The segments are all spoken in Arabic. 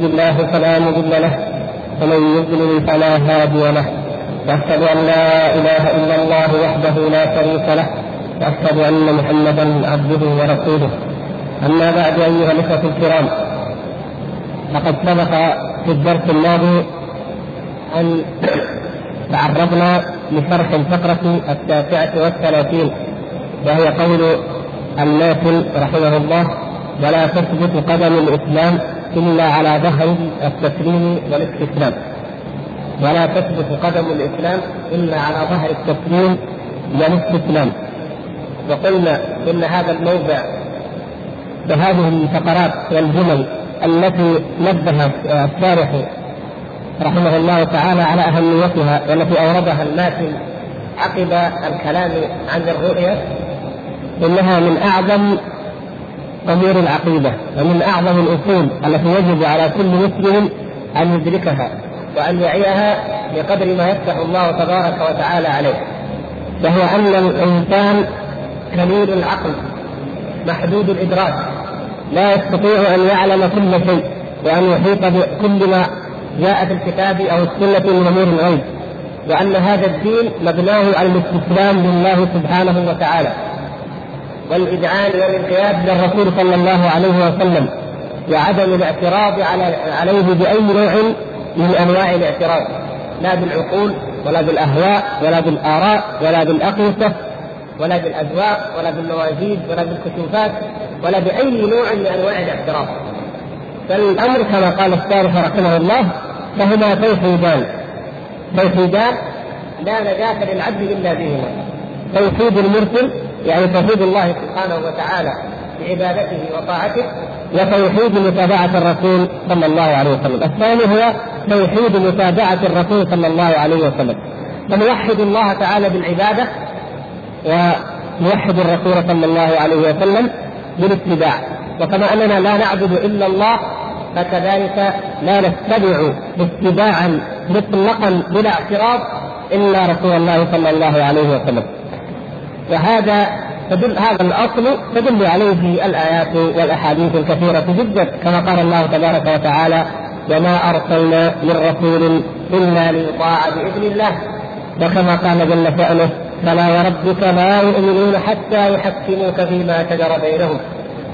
الله فلا مضل له ومن يضلل فلا هادي له. وأشهد أن لا إله إلا الله وحده لا شريك له وأشهد أن محمدا عبده ورسوله. أما بعد أيها الإخوة الكرام لقد سبق في الدرس الماضي أن تعرضنا لشرح الفقرة التاسعة والثلاثين وهي قول النافل رحمه الله ولا تثبت قدم الإسلام الا على ظهر التسليم والاستسلام ولا تثبت قدم الإسلام إلا على ظهر التسليم والاستسلام وقلنا إن هذا الموضع بهذه الفقرات والجمل التي نبه الشارح رحمه الله تعالى على أهميتها والتي أوردها الماتن عقب الكلام عن الرؤية إنها من أعظم امور العقيدة ومن أعظم الأصول التي يجب على كل مسلم أن يدركها وأن يعيها بقدر ما يفتح الله تبارك وتعالى عليه وهو أن الإنسان قليل العقل محدود الإدراك لا يستطيع أن يعلم كل شيء وأن يحيط بكل ما جاء في الكتاب أو السنة من أمور الغيب وأن هذا الدين مبناه على الاستسلام لله سبحانه وتعالى. والإذعان والانقياد للرسول صلى الله عليه وسلم وعدم الاعتراض على عليه بأي نوع من أنواع الاعتراض. لا بالعقول ولا بالأهواء ولا بالآراء ولا بالأقيسة ولا بالأذواق ولا بالمواجيد ولا بالكشوفات ولا بأي نوع من أنواع الاعتراض. فالأمر كما قال الشارح رحمه الله فهما توحيدان. توحيدان لا نجاة للعبد إلا بهما. توحيد المرسل يعني توحيد الله سبحانه وتعالى بعبادته وطاعته وتوحيد متابعة الرسول صلى الله عليه وسلم، الثاني هو توحيد متابعة الرسول صلى الله عليه وسلم، فنوحد الله تعالى بالعبادة ونوحد الرسول صلى الله عليه وسلم بالاتباع، وكما أننا لا نعبد إلا الله فكذلك لا نتبع اتباعا مطلقا بلا اعتراض إلا رسول الله صلى الله عليه وسلم. وهذا تدل هذا الأصل تدل عليه الآيات والأحاديث الكثيرة جدا كما قال الله تبارك وتعالى وما أرسلنا من رسول إلا ليطاع بإذن الله. وكما قال جل شأنه فلا وربك لا يؤمنون حتى يحكموك فيما شجر بينهم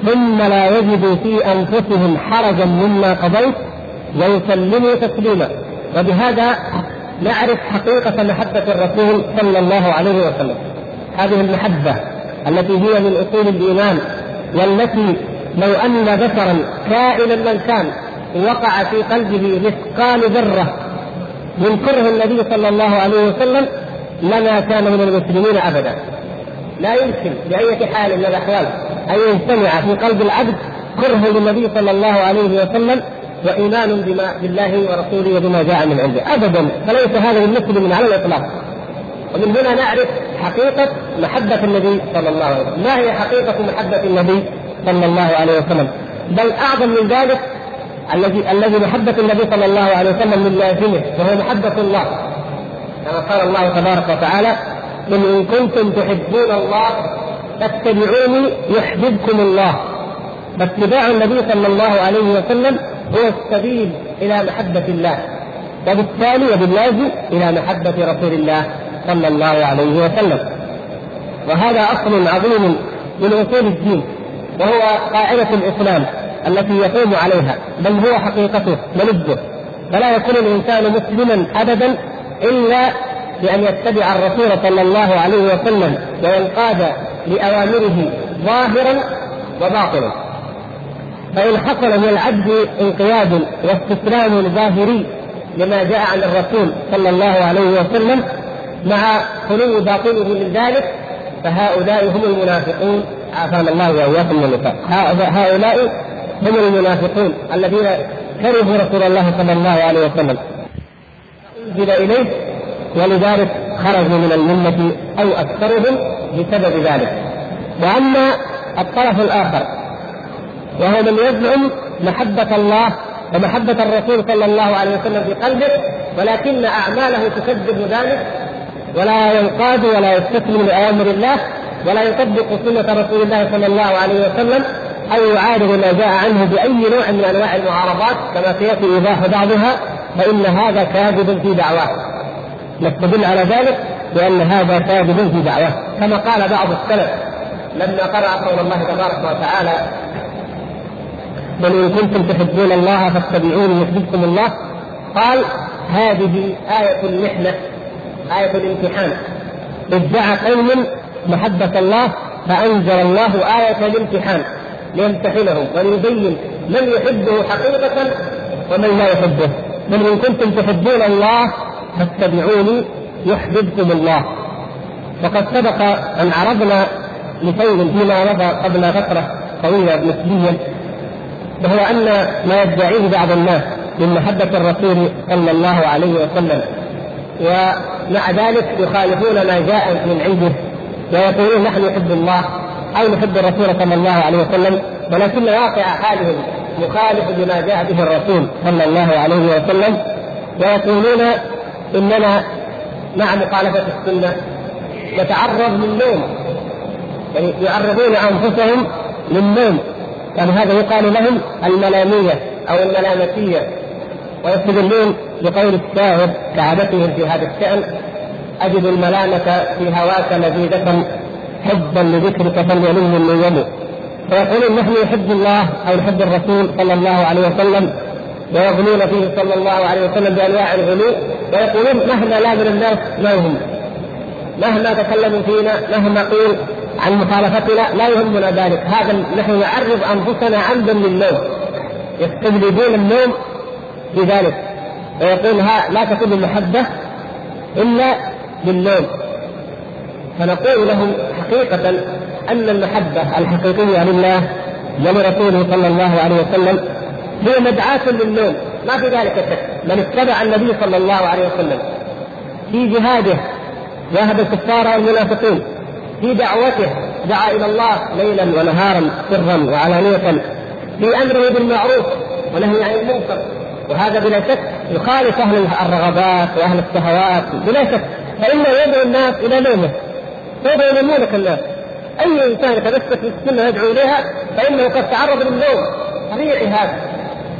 ثم لا يجدوا في أنفسهم حرجا مما قضيت ويسلموا تسليما. وبهذا نعرف حقيقة محبة الرسول صلى الله عليه وسلم. هذه المحبة التي هي من أصول الإيمان والتي لو أن بشرا كائنا من كان وقع في قلبه مثقال ذرة من كره النبي صلى الله عليه وسلم لما كان من المسلمين أبدا. لا يمكن بأية حال من الأحوال أن يجتمع في قلب العبد كره للنبي صلى الله عليه وسلم وإيمان بما بالله ورسوله وبما جاء من عنده. أبدا فليس هذا المسلم على الإطلاق. ومن هنا نعرف حقيقة محبة النبي صلى الله عليه وسلم، ما هي حقيقة محبة النبي صلى الله عليه وسلم؟ بل أعظم من ذلك الذي الذي محبة النبي صلى الله عليه وسلم من لازمه وهو محبة الله. كما قال الله تبارك وتعالى: قل إن كنتم تحبون الله فاتبعوني يحببكم الله. فاتباع النبي صلى الله عليه وسلم هو السبيل إلى محبة الله. وبالتالي وباللازم إلى محبة رسول الله صلى الله عليه وسلم. وهذا أصل عظيم من أصول الدين وهو قاعدة الإسلام التي يقوم عليها بل هو حقيقته ولبه فلا يكون الإنسان مسلما ابدا إلا بأن يتبع الرسول صلى الله عليه وسلم وينقاد لاوامره ظاهرا وباطنا. فإن حصل من العبد انقياد واستسلام ظاهري لما جاء عن الرسول صلى الله عليه وسلم مع خلو باطنه من ذلك فهؤلاء هم المنافقون. عافانا الله وإياكم من النفاق. هؤلاء هم المنافقون الذين كرهوا رسول الله صلى الله عليه وسلم. انزل إليه ولذلك خرجوا من الملة أو أكثرهم بسبب ذلك. وأما الطرف الآخر وهو من يزعم محبة الله ومحبة الرسول صلى الله عليه وسلم في قلبه ولكن أعماله تكذب ذلك ولا ينقاد ولا يستسلم لأوامر الله ولا يطبق سنة رسول الله صلى الله عليه وسلم أو يعارض ما جاء عنه بأي نوع من أنواع المعارضات كما سيأتي إيضاح بعضها فإن هذا كاذب في دعواه. نستدل على ذلك بأن هذا كاذب في دعواه. كما قال بعض السلف لما قرأ قول الله تبارك وتعالى بل إن كنتم تحبون الله فاتبعوني يحببكم الله قال هذه آية المحنة آية الامتحان. ادعى قوم محبة الله فأنزل الله آية الامتحان ليمتحنهم وليبين من يحبه حقيقة ومن لا يحبه. بل إن كنتم تحبون الله فاتبعوني يحببكم الله. وقد سبق أن عرضنا لشيء فيما مضى قبل فترة طويلة نسبيا وهو أن ما يدعيه بعض الناس من محبة الرسول صلى الله عليه وسلم. ومع ذلك يخالفون ما جاء من عنده ويقولون نحن نحب الله أو نحب الرسول صلى الله عليه وسلم ولكن واقع حالهم مخالف لما جاء به الرسول صلى الله عليه وسلم ويقولون إننا مع مخالفة السنة نتعرض للنوم يعني يعرضون أنفسهم للنوم كان هذا يقال لهم الملامية أو الملامتية ويستدلون بقول الشاعر كعادتهم في هذا الشأن أجد الملامة في هواك لذيذة حبا لذكرك فليلم من فيقولون نحن نحب الله أو نحب الرسول صلى الله عليه وسلم ويغلون فيه صلى الله عليه وسلم بأنواع الغلو ويقولون مهما لا من الناس ما يهم مهما تكلموا فينا مهما قيل عن مخالفتنا لا يهمنا ذلك. هذا نحن نعرض أنفسنا عمدا للنوم. يستجلبون النوم بذلك ويقول ها لا تكون المحبة إلا بالنوم فنقول لهم حقيقة أن المحبة الحقيقية لله ولرسوله صلى الله عليه وسلم هي مدعاة للنوم ما في ذلك شك. من اتبع النبي صلى الله عليه وسلم في جهاده جاهد الكفار والمنافقين في دعوته دعا إلى الله ليلا ونهارا سرا وعلانية في أمره بالمعروف ونهي عن المنكر. وهذا بلا شك يخالف أهل الرغبات وأهل الشهوات بلا شك. فإنه يدعو الناس إلى نومه. سوف ينمونك الناس. أي إنسان يتمسك بالسنه يدعو إليها فإنه قد تعرض للنوم. طبيعي هذا.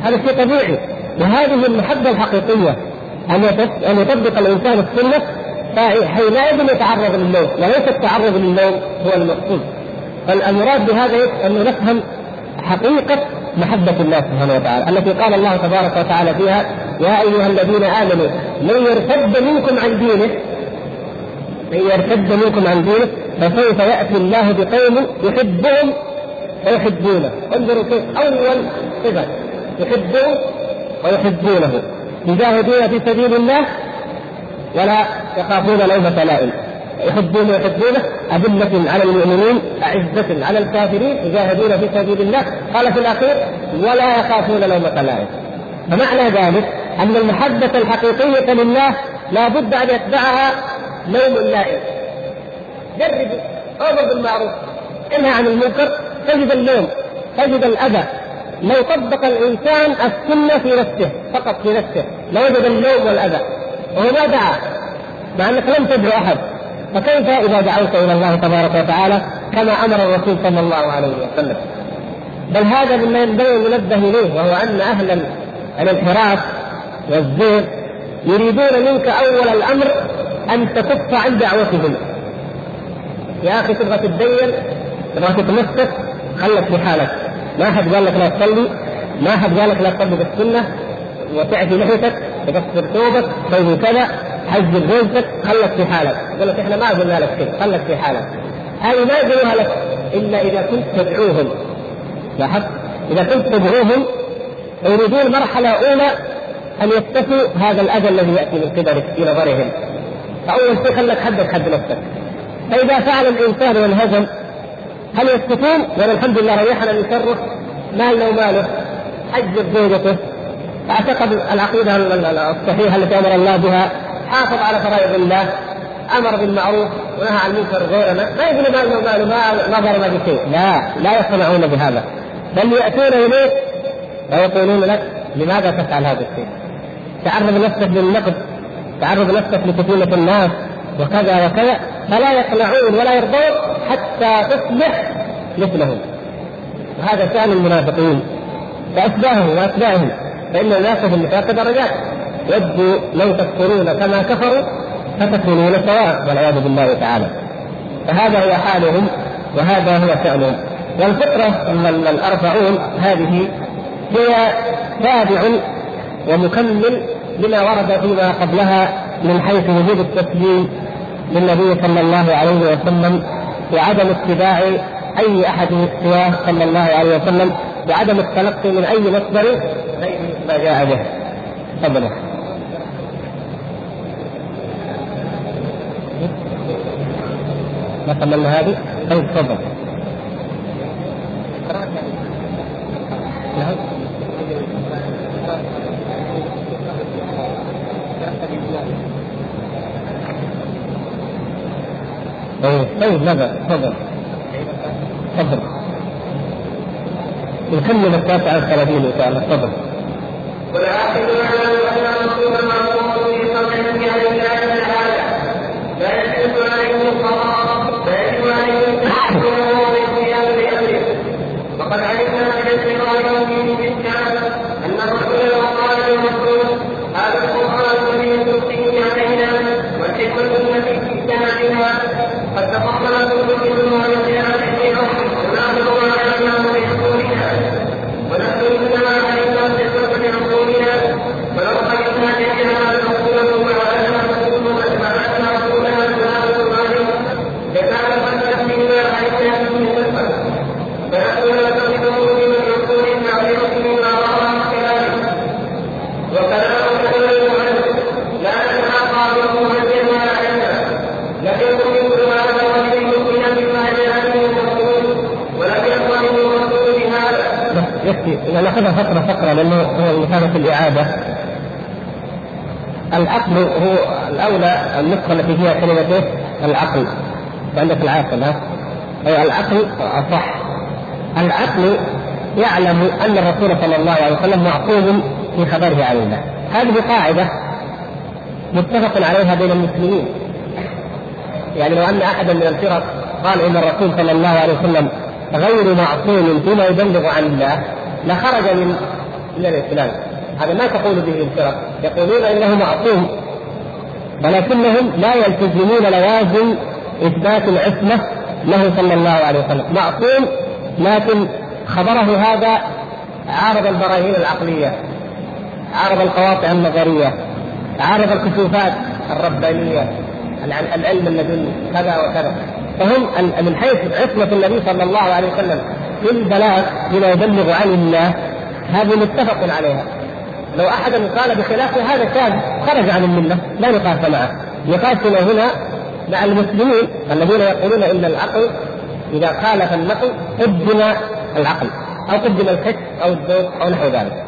هذا شيء طبيعي. وهذه المحبة الحقيقية. أن أن يطبق الإنسان السنة حينئذ يتعرض للنوم. وليس التعرض للنوم هو المقصود. فالمراد بهذا أن نفهم حقيقة محبة الله سبحانه وتعالى التي قال الله تبارك وتعالى فيها يا أيها الذين آمنوا من يرتد منكم عن دينه من يرتد منكم عن دينه فسوف يأتي الله بقوم يحبهم ويحبونه انظروا كيف أول صفة يحبون ويحبونه. يجاهدون في سبيل الله ولا يخافون لومة لائم. يحبون ويحبونه أذلة على المؤمنين أعزة على الكافرين يجاهدون في سبيل الله. قال في الأخير ولا يخافون لومة لائم فمعنى ذلك أن المحبة الحقيقية لله لا بد أن يتبعها لوم اللائم جربوا أمر بالمعروف انهى عن المنكر تجد اللوم تجد الأذى. لو طبق الإنسان السنة في نفسه فقط في نفسه لوجد اللوم والأذى. وهو ما دعا مع أنك لم تدعو أحد. فكيف إذا دعوت إلى الله تبارك وتعالى كما أمر الرسول صلى الله عليه وسلم؟ بل هذا مما ينبغي أن ننبه إليه وهو أن أهل الانحراف والزيغ يريدون منك أول الأمر أن تكف عن دعوتهم. يا أخي تبغى تتدين تبغى تتمسك خلك في حالك. ما حد قال لك لا تصلي ما حد قال لك لا تصلي بالسنه وتعفي لحيتك تكسر ثوبك تسوي كذا. حجب زوجتك خلك في حالك. يقول لك إحنا ما قلنا لك كذا خلك في حالك. هذه ما يقولها لك إلا إذا كنت تدعوهم. لاحظت؟ إذا كنت تدعوهم يريدون مرحلة أولى أن يكتفوا هذا الأذى الذي يأتي من قبلك في نظرهم فأول شيء خلك حدك حد نفسك. فإذا فعل الإنسان وانهزم هل يسكتون؟ ولا الحمد لله ريحنا من شره مالنا وماله حجب زوجته. اعتقد العقيدة الصحيحة التي أمر الله بها حافظ على فرائض الله أمر بالمعروف ونهى عن المنكر غيرنا ما يقول مالنا وماله ما ضرنا بشيء لا لا يصنعون بهذا. بل يأتون إليك ويقولون لك لماذا تفعل هذا الشيء؟ تعرض نفسك للنقد تعرض نفسك لفتونة الناس وكذا وكذا. فلا يقنعون ولا يرضون حتى تصبح مثلهم. وهذا شأن المنافقين. واشباههم وأتباعهم. فإن الناس في النفاق درجات. ودوا لو تكفرون كما كفروا فتكونون سواء والعياذ بالله تعالى فهذا هو حالهم وهذا هو شأنهم والفطرة الأربعون هذه هي تابع ومكمل لما ورد فيما قبلها من حيث وجود التسليم للنبي صلى الله عليه وسلم وعدم اتباع أي أحد سواه صلى الله عليه وسلم وعدم التلقي من أي مصدر غير ما جاء به. تفضل. ما كملنا هذه؟ طيب تفضل. طيب لا بأس تفضل تفضل نكمل التاسعة والثلاثين إن شاء الله تفضل والعاقل يعلم أن الرسول المأمور في صدره عن الله تعالى لا يجوز عليه القضاء لا يجوز عليه التحكم بالقيام بأمره وقد علمنا من الشيطان في الكتاب أن الرسول لو قال للرسول هذا القرآن من تلقيه علينا والحكمة التي في سماعها قد تفضل كل منهما بخلاف كثيرا وناخذ ما علمناه بعقولنا ونحن انما علمنا بحكمة عقولنا ولو علمنا جميعا رسوله مع ان رسوله مع ان رسولنا سلام الله لكان قد تحملنا علينا من الفهم فنحن نعتقده بمن عقول معرفة مما ظهر من كلامه وكلام كلام عنه لا نتحقق به وجدنا علمنا لم يكن مثل ما ذكر به مؤمنا بما جاء به الرسول ولم يكن به الرسول بهذا. يكفي ناخذها فقره فقره لأنه هو مثابه الاعاده. العقل هو الأولى النسخه التي فيها كلمة إيه؟ العقل. عندك العاقل ها؟ أي العقل اصح. العقل يعلم أن الرسول صلى الله عليه وسلم معصوم في خبره عن الله. هذه قاعدة متفق عليها بين المسلمين يعني لو أن احدا من الفرق قال إن الرسول صلى الله عليه وسلم غير معصوم فيما يبلغ عن الله لخرج من من الإسلام هذا ما تقول به الفرق يقولون إنه معصوم ولكنهم لا يلتزمون لوازم إثبات العصمة له صلى الله عليه وسلم. معصوم لكن خبره هذا عارض البراهين العقلية عارض القواطع النظرية عارض الكشوفات الربانية العلم اللدني كذا وكذا. فهم من حيث عصمة النبي صلى الله عليه وسلم في البلاغ بما يبلغ عن الله هذه متفق عليها. لو أحد قال بخلاف هذا شاذ خرج عن الملة لا نقاش معه. نقاشنا هنا مع المسلمين الذين يقولون إن العقل إذا خالف النقل قدم العقل أو قدم الحس أو الذوق أو نحو ذلك.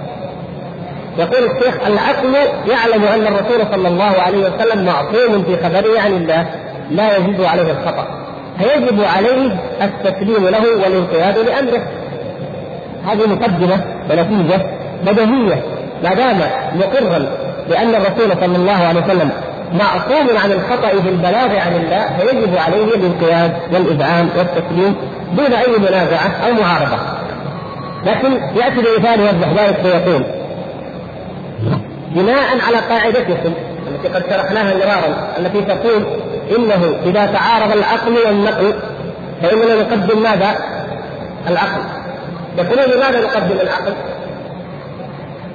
يقول الشيخ العقل يعلم أن الرسول صلى الله عليه وسلم معصوم في خبره عن الله لا يجب عليه الخطأ. فيجب عليه التسليم له والانقياد لأمره. هذه مقدمة ونتيجه بديهيه ما دام مقرا بان الرسول صلى الله عليه وسلم معصوم عن الخطأ في البلاغ عن الله فيجب عليه الانقياد والإذعان والتسليم دون أي منازعة أو معارضة لكن يأتي بمثال يوضح ذلك فيقول بناء على قاعدتكم التي قد شرحناها مرارا التي تقول إنه إذا تعارض العقل والنقل فإننا نقدم ماذا؟ العقل. يقولون لماذا نقدم العقل؟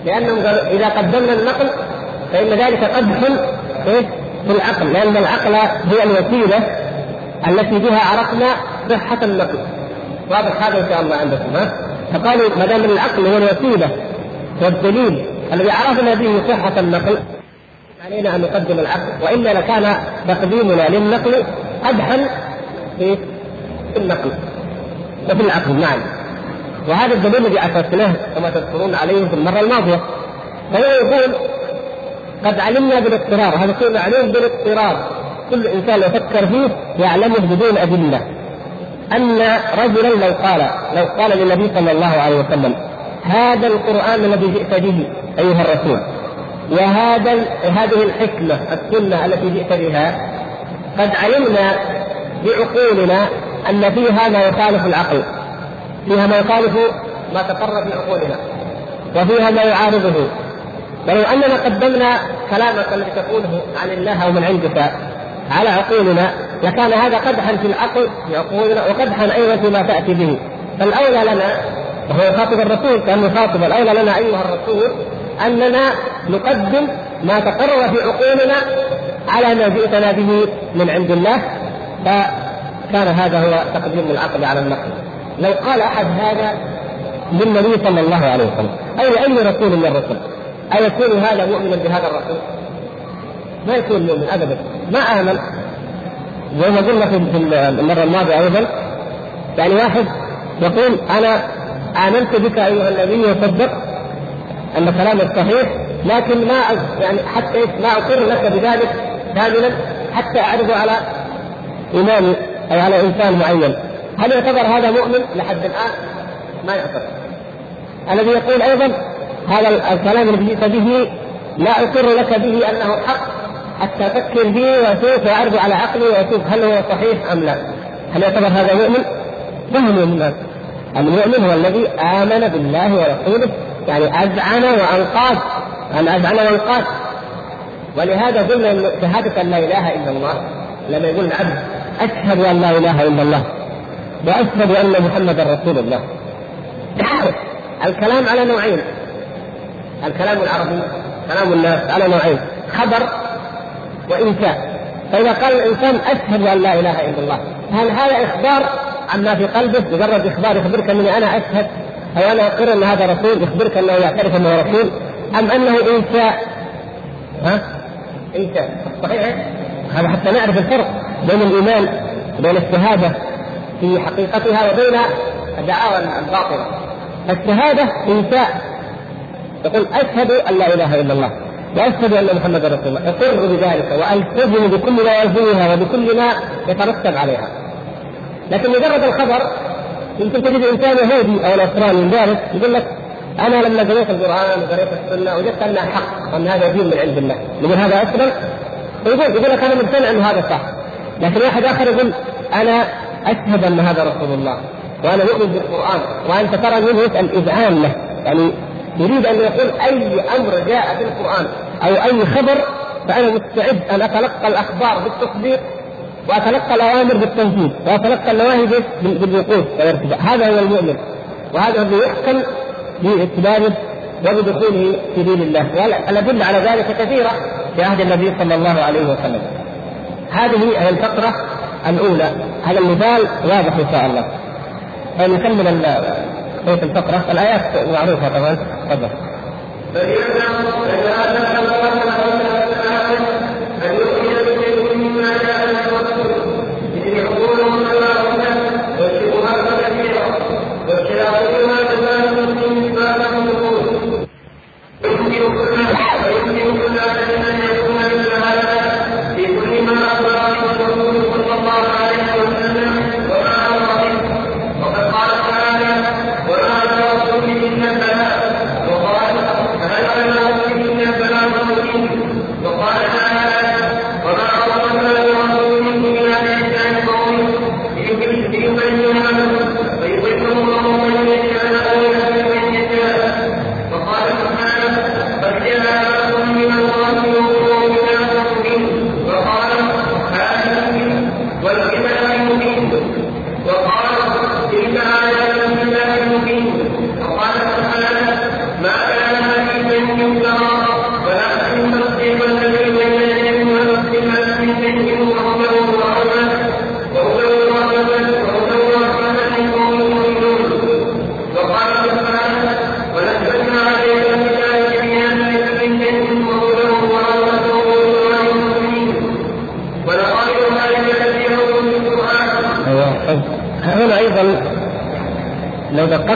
لأنهم قالوا إذا قدمنا النقل فإن ذلك قدح؟ في العقل لأن العقل هي الوسيلة التي بها عرفنا صحة النقل. واضح هذا إن شاء الله عندكم ها؟ فقالوا ما دام العقل هو الوسيلة والدليل الذي عرفنا به صحة النقل علينا أن نقدم العقل وإلا لكان تقديمنا للنقل قدحا في النقل وفي العقل نعم وهذا الدليل الذي أسسناه كما تذكرون عليه في المرة الماضية. فهو يقول قد علمنا بالاضطرار. هذا شيء معلوم بالاضطرار. كل إنسان يفكر فيه يعلمه بدون أدلة. أن رجلا لو قال لو قال للنبي صلى الله عليه وسلم هذا القرآن الذي جئت به أيها الرسول وهذا هذه الحكمة السنة التي جئت بها قد علمنا بعقولنا أن فيها ما يخالف العقل. فيها ما يخالف ما تقر في عقولنا وفيها ما يعارضه. ولو أننا قدمنا كلامك الذي تقوله عن الله أو من عندك على عقولنا لكان هذا قدحا في العقل في عقولنا وقدحا أيضا فيما تأتي به. فالأولى لنا وهو يخاطب الرسول كان يخاطب الأولى لنا أيها الرسول أننا نقدم ما تقرر في عقولنا على ما جئتنا به من عند الله فكان هذا هو تقديم العقل على النقل. لو قال أحد هذا للنبي صلى الله عليه وسلم. أو لأي رسول من الرسل؟ أيكون هذا مؤمنا بهذا الرسول؟ ما يكون مؤمن ابدا. ما آمن. زي ما قلنا في المرة الماضية أيضا يعني واحد يقول أنا آمنت بك أيها النبي وصدقت أن كلامك صحيح لكن ما يعني حتى ما أقر لك بذلك كاملا حتى اعرضه على إمامي أو على إنسان معين. هل يعتبر هذا مؤمن؟ لحد الآن؟ ما يعتبر. الذي يقول أيضا هذا الكلام الذي جئت به لا أقر لك به أنه حق حتى أفكر به واشوف واعرض على عقلي واشوف هل هو صحيح أم لا. هل يعتبر هذا مؤمن؟ هو مؤمن المؤمن هو الذي آمن بالله ورسوله يعني اذعن وأنقاد أن اذعن وأنقاد. ولهذا قلنا إن شهاده ان لا إله إلا الله لما يقول العبد أشهد أن لا إله إلا الله. واشهد أن محمدا رسول الله. الكلام على نوعين. الكلام العربي كلام الناس على نوعين. خبر وإنشاء فإذا قال الإنسان أشهد أن لا إله إلا الله هل هذا إخبار عما في قلبه؟ مجرد إخبار يخبرك أني أنا أشهد أو أنا أقر أن هذا رسول يخبرك أنه يعترف أنه رسول أم أنه إنشاء ها؟ إنشاء صحيح؟ هذا حتى نعرف الفرق بين الإيمان بين الشهادة. في حقيقتها وبين الدعاوى الباطلة. الشهادة إنشاء يقول أشهد أن لا إله إلا الله وأشهد أن محمدا رسول الله. اقر بذلك وألتزم بكل ما يلزمها وبكل ما يترتب عليها. لكن مجرد الخبر يمكن تجد إنسان يهودي أو نصراني دارس يقول لك أنا لما قريت القرآن وقريت السنة وجدت أنها حق وان هذا دين من عند الله. يقول هذا اسلم ويقول يقول لك أنا مقتنع انه هذا صح. لكن واحد آخر يقول أنا أشهد أن هذا رسول الله. وأنا مؤمن بالقرآن. وأنت ترى منه يسال اذعان له. يعني يريد أن يقول أي أمر جاء في القرآن أو أي خبر فأنا مستعد أن أتلقى الأخبار بالتصديق وأتلقى الأوامر بالتنفيذ وأتلقى النواهي بالوقوف والارتفاع هذا هو المؤمن. وهذا الذي يحكم باتباعه وبدخوله في دين الله. والادله على ذلك كثيرة في عهد النبي صلى الله عليه وسلم. هذه هي الفقره الأولى. هذا المثال واضح إن شاء الله. نكمل بيت الفقرة؟ الآيات معروفة طبعا. تفضل.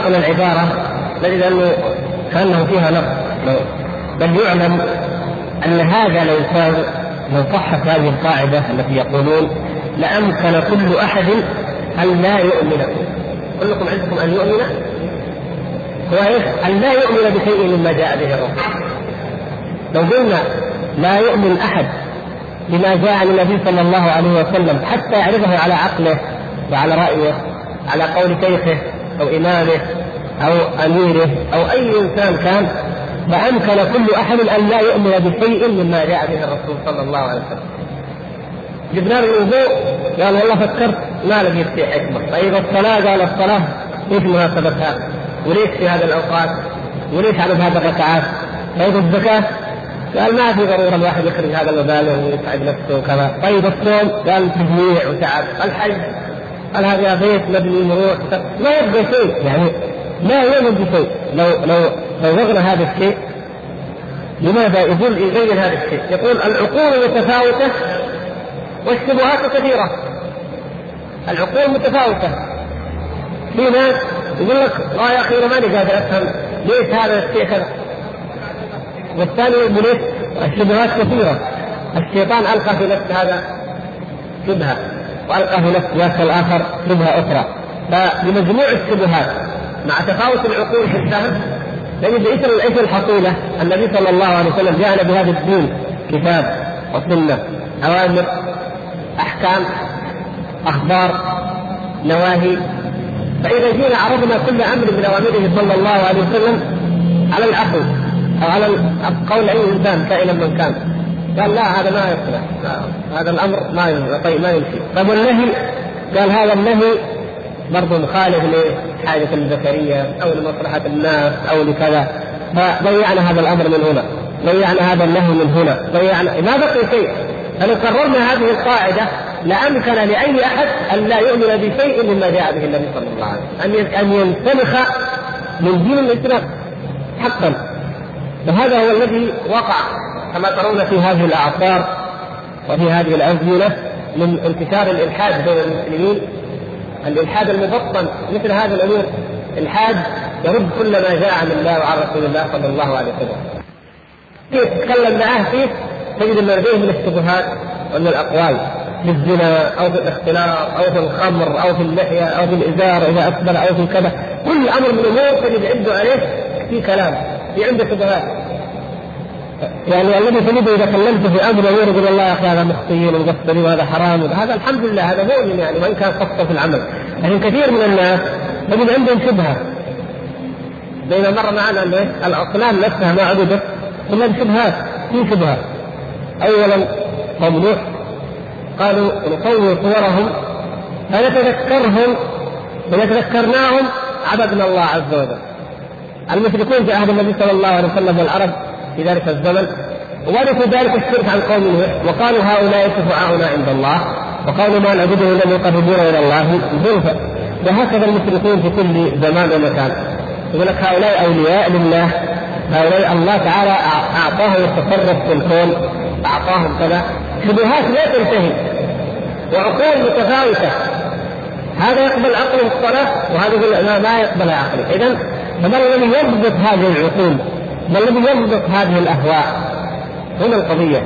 دققنا العبارة نجد أنه كأنه فيها نقص بل يعلم أن هذا لو كان لو صحت هذه القاعدة التي يقولون لأمكن كل أحد أن لا يؤمن. كلكم عندكم أن يؤمن؟ إيش؟ أن لا يؤمن بشيء مما جاء به الرسول. لو قلنا لا يؤمن أحد بما جاء عن النبي صلى الله عليه وسلم حتى يعرضه على عقله وعلى رأيه على قول شيخه أو إمامه أو أميره أو أي إنسان كان فأمكن كل أحد أن لا يؤمن بشيء مما جاء به الرسول صلى الله عليه وسلم. جبنا له الوضوء قال والله فكرت ما لقيت فيه حكمة، طيب الصلاة؟ قال الصلاة إيش مناسبتها؟ وليش في هذه الأوقات؟ وليش عدد هذه الركعات؟ طيب الزكاة؟ قال ما في ضرورة الواحد يخرج هذا المبالغ ويتعب نفسه وكذا، طيب الصوم؟ قال تجميع وتعب، الحج؟ قال هذا بيت مبني مروح. ما يبقى شيء. يعني لا يؤمن بشيء لو لو لو ضغنا هذا الشيء لماذا يقول يبين هذا الشيء؟ يقول العقول متفاوتة والشبهات كثيرة. العقول متفاوتة. في ناس يقول لك آه يا أخي أنا ماني قادر أفهم ليش هذا الشيء كذا. والثاني يقول الشبهات كثيرة. الشيطان ألقى في نفس هذا شبهة وألقى في نفس ذاك الآخر شبهة أخرى. فبمجموع الشبهات مع تفاوت العقول في الفهم نجد إيش إيش الحصيلة؟ النبي صلى الله عليه وسلم جاءنا بهذا الدين كتاب وسنة أوامر أحكام أخبار نواهي. فإذا جينا عرضنا كل أمر من أوامره صلى الله عليه وسلم على العقل أو على قول أي إنسان كائنا من كان. قال لا هذا ما يصلح هذا الأمر ما طيب ما يمشي. طيب والنهي؟ قال هذا النهي برضه مخالف لحاجة البشرية أو لمصلحة الناس أو لكذا. فضيعنا هذا الأمر من هنا. ضيعنا هذا النهي من هنا. ضيعنا ما بقي شيء. فلو قررنا هذه القاعدة لأمكن لأي أحد أن لا يؤمن بشيء مما جاء به النبي صلى الله عليه وسلم. أن ينسلخ من دين الإسلام حقا. وهذا هو الذي وقع كما ترون في هذه الأعصار وفي هذه الأزمنة من انتشار الإلحاد بين المسلمين الالحاد المبطن مثل هذا الأمور الحاد يرد كل ما جاء عن الله وعن رسول الله صلى الله عليه وسلم. كيف تتكلم معاه فيه؟ تجد أن لديه من الشبهات ومن الأقوال في الزنا أو في الاختلاط أو في الخمر أو في اللحية أو في الإزار إذا اكبر أو في كذا. كل أمر من الأمور تجد عنده عليه في كلام في عنده شبهات. يعني الذي تجده إذا كلمته في أمر امور يقول الله يا أخي هذا مخطئين ومقصرين وهذا حرام هذا الحمد لله هذا مؤمن يعني وإن كان قصه في العمل. لكن كثير من الناس تجد عندهم شبهة. بينما مر معنا أن الاصنام نفسها ما عبدت الا بشبهات في شبهة. اولا قوم نوح. قالوا نصور صورهم فنتذكرهم ونتذكرناهم عبدنا الله عز وجل. المشركون في عهد النبي صلى الله عليه وسلم والعرب في ذلك الزمن ورثوا ذلك الشرك عن قوم وقالوا هؤلاء شفعاؤنا عند الله وقالوا ما نعبدهم إلا يقربونا إلى الله. زلفى وهكذا المشركون في كل زمان ومكان. يقول لك هؤلاء أولياء لله هؤلاء الله تعالى أعطاهم التصرف في الكون أعطاهم كذا. شبهات لا تنتهي. وعقول متفاوتة. هذا يقبل عقله الصلاه وهذا لا, يقبل عقله اذا فما الذي يضبط هذه العقول ما الذي يضبط هذه الأهواء هنا القضية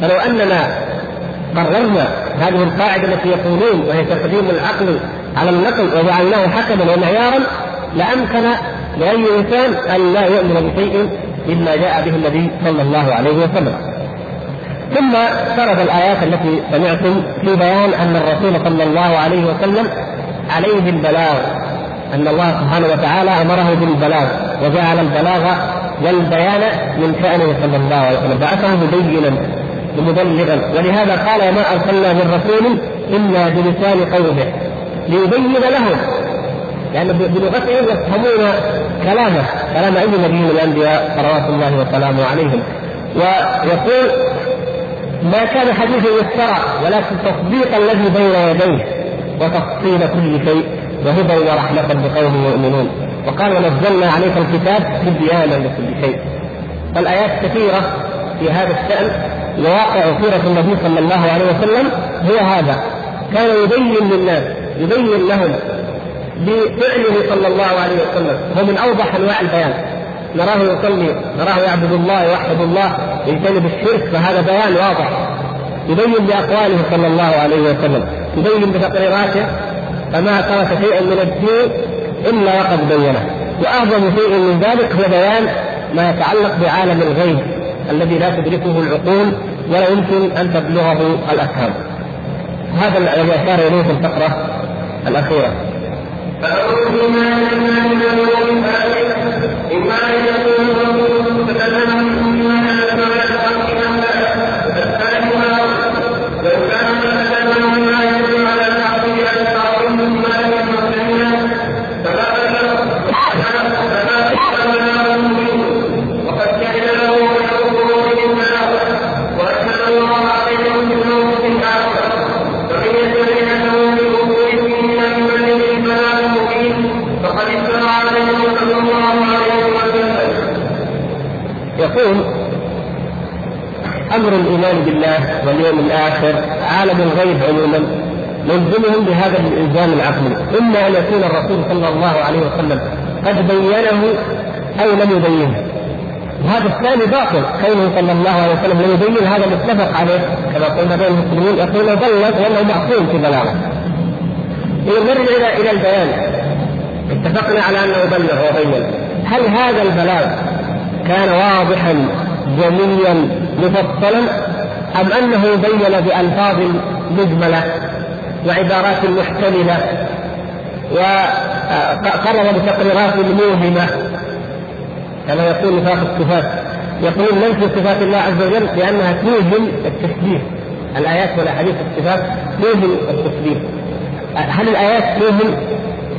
فلو أننا قررنا هذه القاعدة التي يقولون وهي تقديم العقل على النقل وجعلناه حكما ومعيارا لأمكن لأي إنسان أن لا يؤمن بشيء مما جاء به النبي صلى الله عليه وسلم. ثم سرد الآيات التي سمعتم في بيان أن الرسول صلى الله عليه وسلم عليه البلاغ أن الله سبحانه وتعالى أمره بالبلاغ وجعل البلاغ والبيان من شأنه صلى الله عليه وسلم. بعثه مبينا مبلغا ولهذا قال وما أرسلنا من رسول إلا بلسان قومه ليبين لهم. لأن يعني بلغتهم يفهمون كلامه. كلام أي نبي من الأنبياء صلوات الله وسلامه عليهم. ويقول ما كان حديثا يفترى ولكن تصديق الذي بين يديه وتفصيل كل شيء وهدى ورحمة بقوم يؤمنون. وقال ونزلنا عليك الكتاب تبيانا لكل شيء. فالآيات كثيرة في هذا الشأن. وواقع سيرة النبي صلى الله عليه وسلم هو هذا. كان يبين للناس يبين لهم بفعله صلى الله عليه وسلم. هو من أوضح أنواع البيان. نراه يصلي نراه يعبد الله يوحد الله يجتنب الشرك فهذا بيان واضح. يبين بأقواله صلى الله عليه وسلم. يبين بتقريراته. فما ترك شيئا من الدين إلا وقد بينه. وأعظم شيء من ذلك هو بيان ما يتعلق بعالم الغيب الذي لا تدركه العقول ولا يمكن أن تبلغه الأفهام. هذا الذي اشار إليه في الفقرة الاخيره واليوم الآخر عالم الغيب عموما. نلزمهم بهذا الإلزام العقلي. إما أن يكون الرسول صلى الله عليه وسلم قد بينه أو لم يبينه. وهذا الثاني باطل. كونه صلى الله عليه وسلم لم يبين هذا المتفق عليه. كما قلنا بين المسلمين يقول بلغ وانه معصوم في بلاغه. إذا نرجع إلى إلى البيان. اتفقنا على أنه بلغ وبين هل هذا البلاغ كان واضحا جليا مفصلا؟ أم أنه بين بألفاظ مجملة وعبارات محتملة وقرر بتقريرات موهمة؟ كما يقول نفاق الصفات. يقول ننفي صفات الله عز وجل لأنها توهم التشبيه الآيات والأحاديث الصفات توهم التشبيه هل الآيات توهم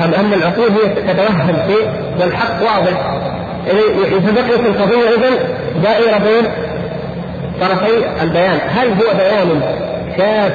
أم أن العقول هي تتوهم شيء؟ والحق واضح. إذا بقيت القضية إذا دائرة بين طرفي البيان. هل هو بيان كاف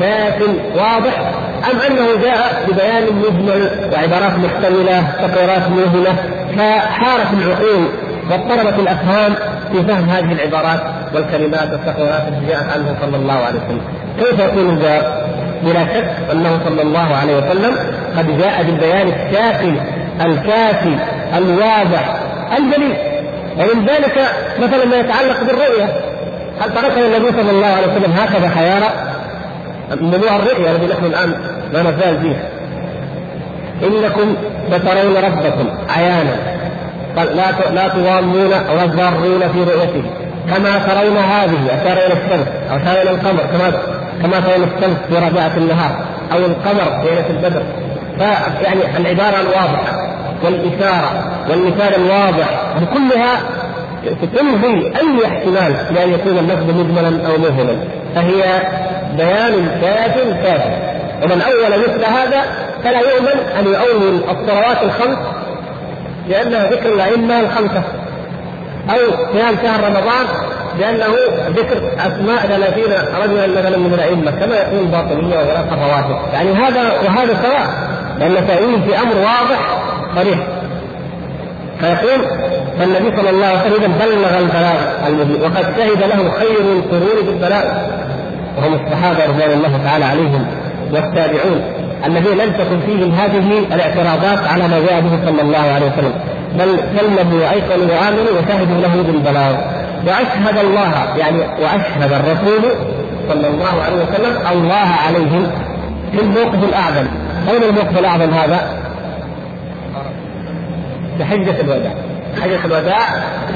كاف واضح؟ أم أنه جاء ببيان مجمل وعبارات محتمله تقريرات موهمه فحارت العقول واضطربت الأفهام في فهم هذه العبارات والكلمات والتقريرات التي جاءت عنه صلى الله عليه وسلم. كيف يكون الجواب؟ بلا شك أنه صلى الله عليه وسلم قد جاء بالبيان الكافي الكافي الواضح الجليل. ومن ذلك مثلا ما يتعلق بالرؤية. هل تركنا النبي صلى الله عليه وسلم هكذا خيارا؟ موضوع الرؤيا الذي نحن الآن لا نزال فيه. إنكم سترون ربكم عيانا. لا لا تضامون ولا تضارون في رؤيته. كما ترون هذه اشار إلى الشمس اشار إلى القمر كما كما ترون الشمس في ربيعة النهار أو القمر في ليلة البدر فيعني العبارة الواضحة والإشارة والمثال الواضح بكلها تنهي أي احتمال لأن يكون اللفظ مجملا أو مهملا. فهي بيان كاف كاف. ومن أول مثل هذا فلا يؤمن أن يؤول الصلوات الخمس لأنها ذكر الأئمة الخمسة. أو صيام شهر رمضان لأنه ذكر أسماء ثلاثين رجلا مثلا من الأئمة كما يقول الباطنية وغيرها الرواتب. يعني هذا وهذا سواء لأن تاويل في أمر واضح صريح. فيقول فالنبي صلى الله عليه وسلم بلغ البلاغ المبين وقد شهد له خير القرون بالبلاغ وهم الصحابة رضوان الله تعالى عليهم والتابعون الذين لم تكن فيهم هذه الاعتراضات على ما جاء به صلى الله عليه وسلم. بل سلموا وأيقنوا وآمنوا وشهدوا له بالبلاغ. وأشهد الله يعني وأشهد الرسول صلى الله عليه وسلم الله عليهم في الموقف الأعظم. أين الموقف الأعظم هذا؟ بحجة الوداع. حجة الوداع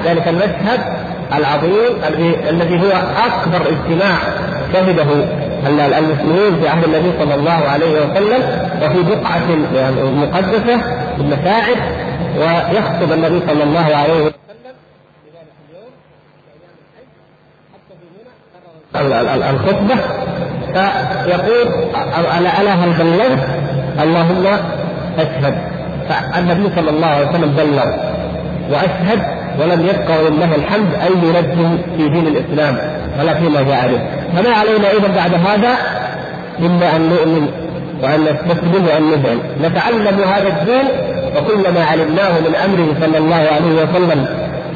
ذلك المشهد العظيم الذي هو أكبر اجتماع شهده المسلمين في عهد النبي صلى الله عليه وسلم وفي بقعة مقدسة المساعد ويخطب النبي صلى الله عليه وسلم الخطبة فيقول ألا ألا هل بلغت اللهم أشهد. فالنبي صلى الله عليه وسلم بلغ وأشهد ولم يبقى ولله الحمد أي ينجم في دين الإسلام ولا فيما جاء به. فما علينا اذا بعد هذا إلا أن نؤمن وأن نستسلم وأن نذعن نتعلم هذا الدين وكل ما علمناه من أمره صلى الله عليه وسلم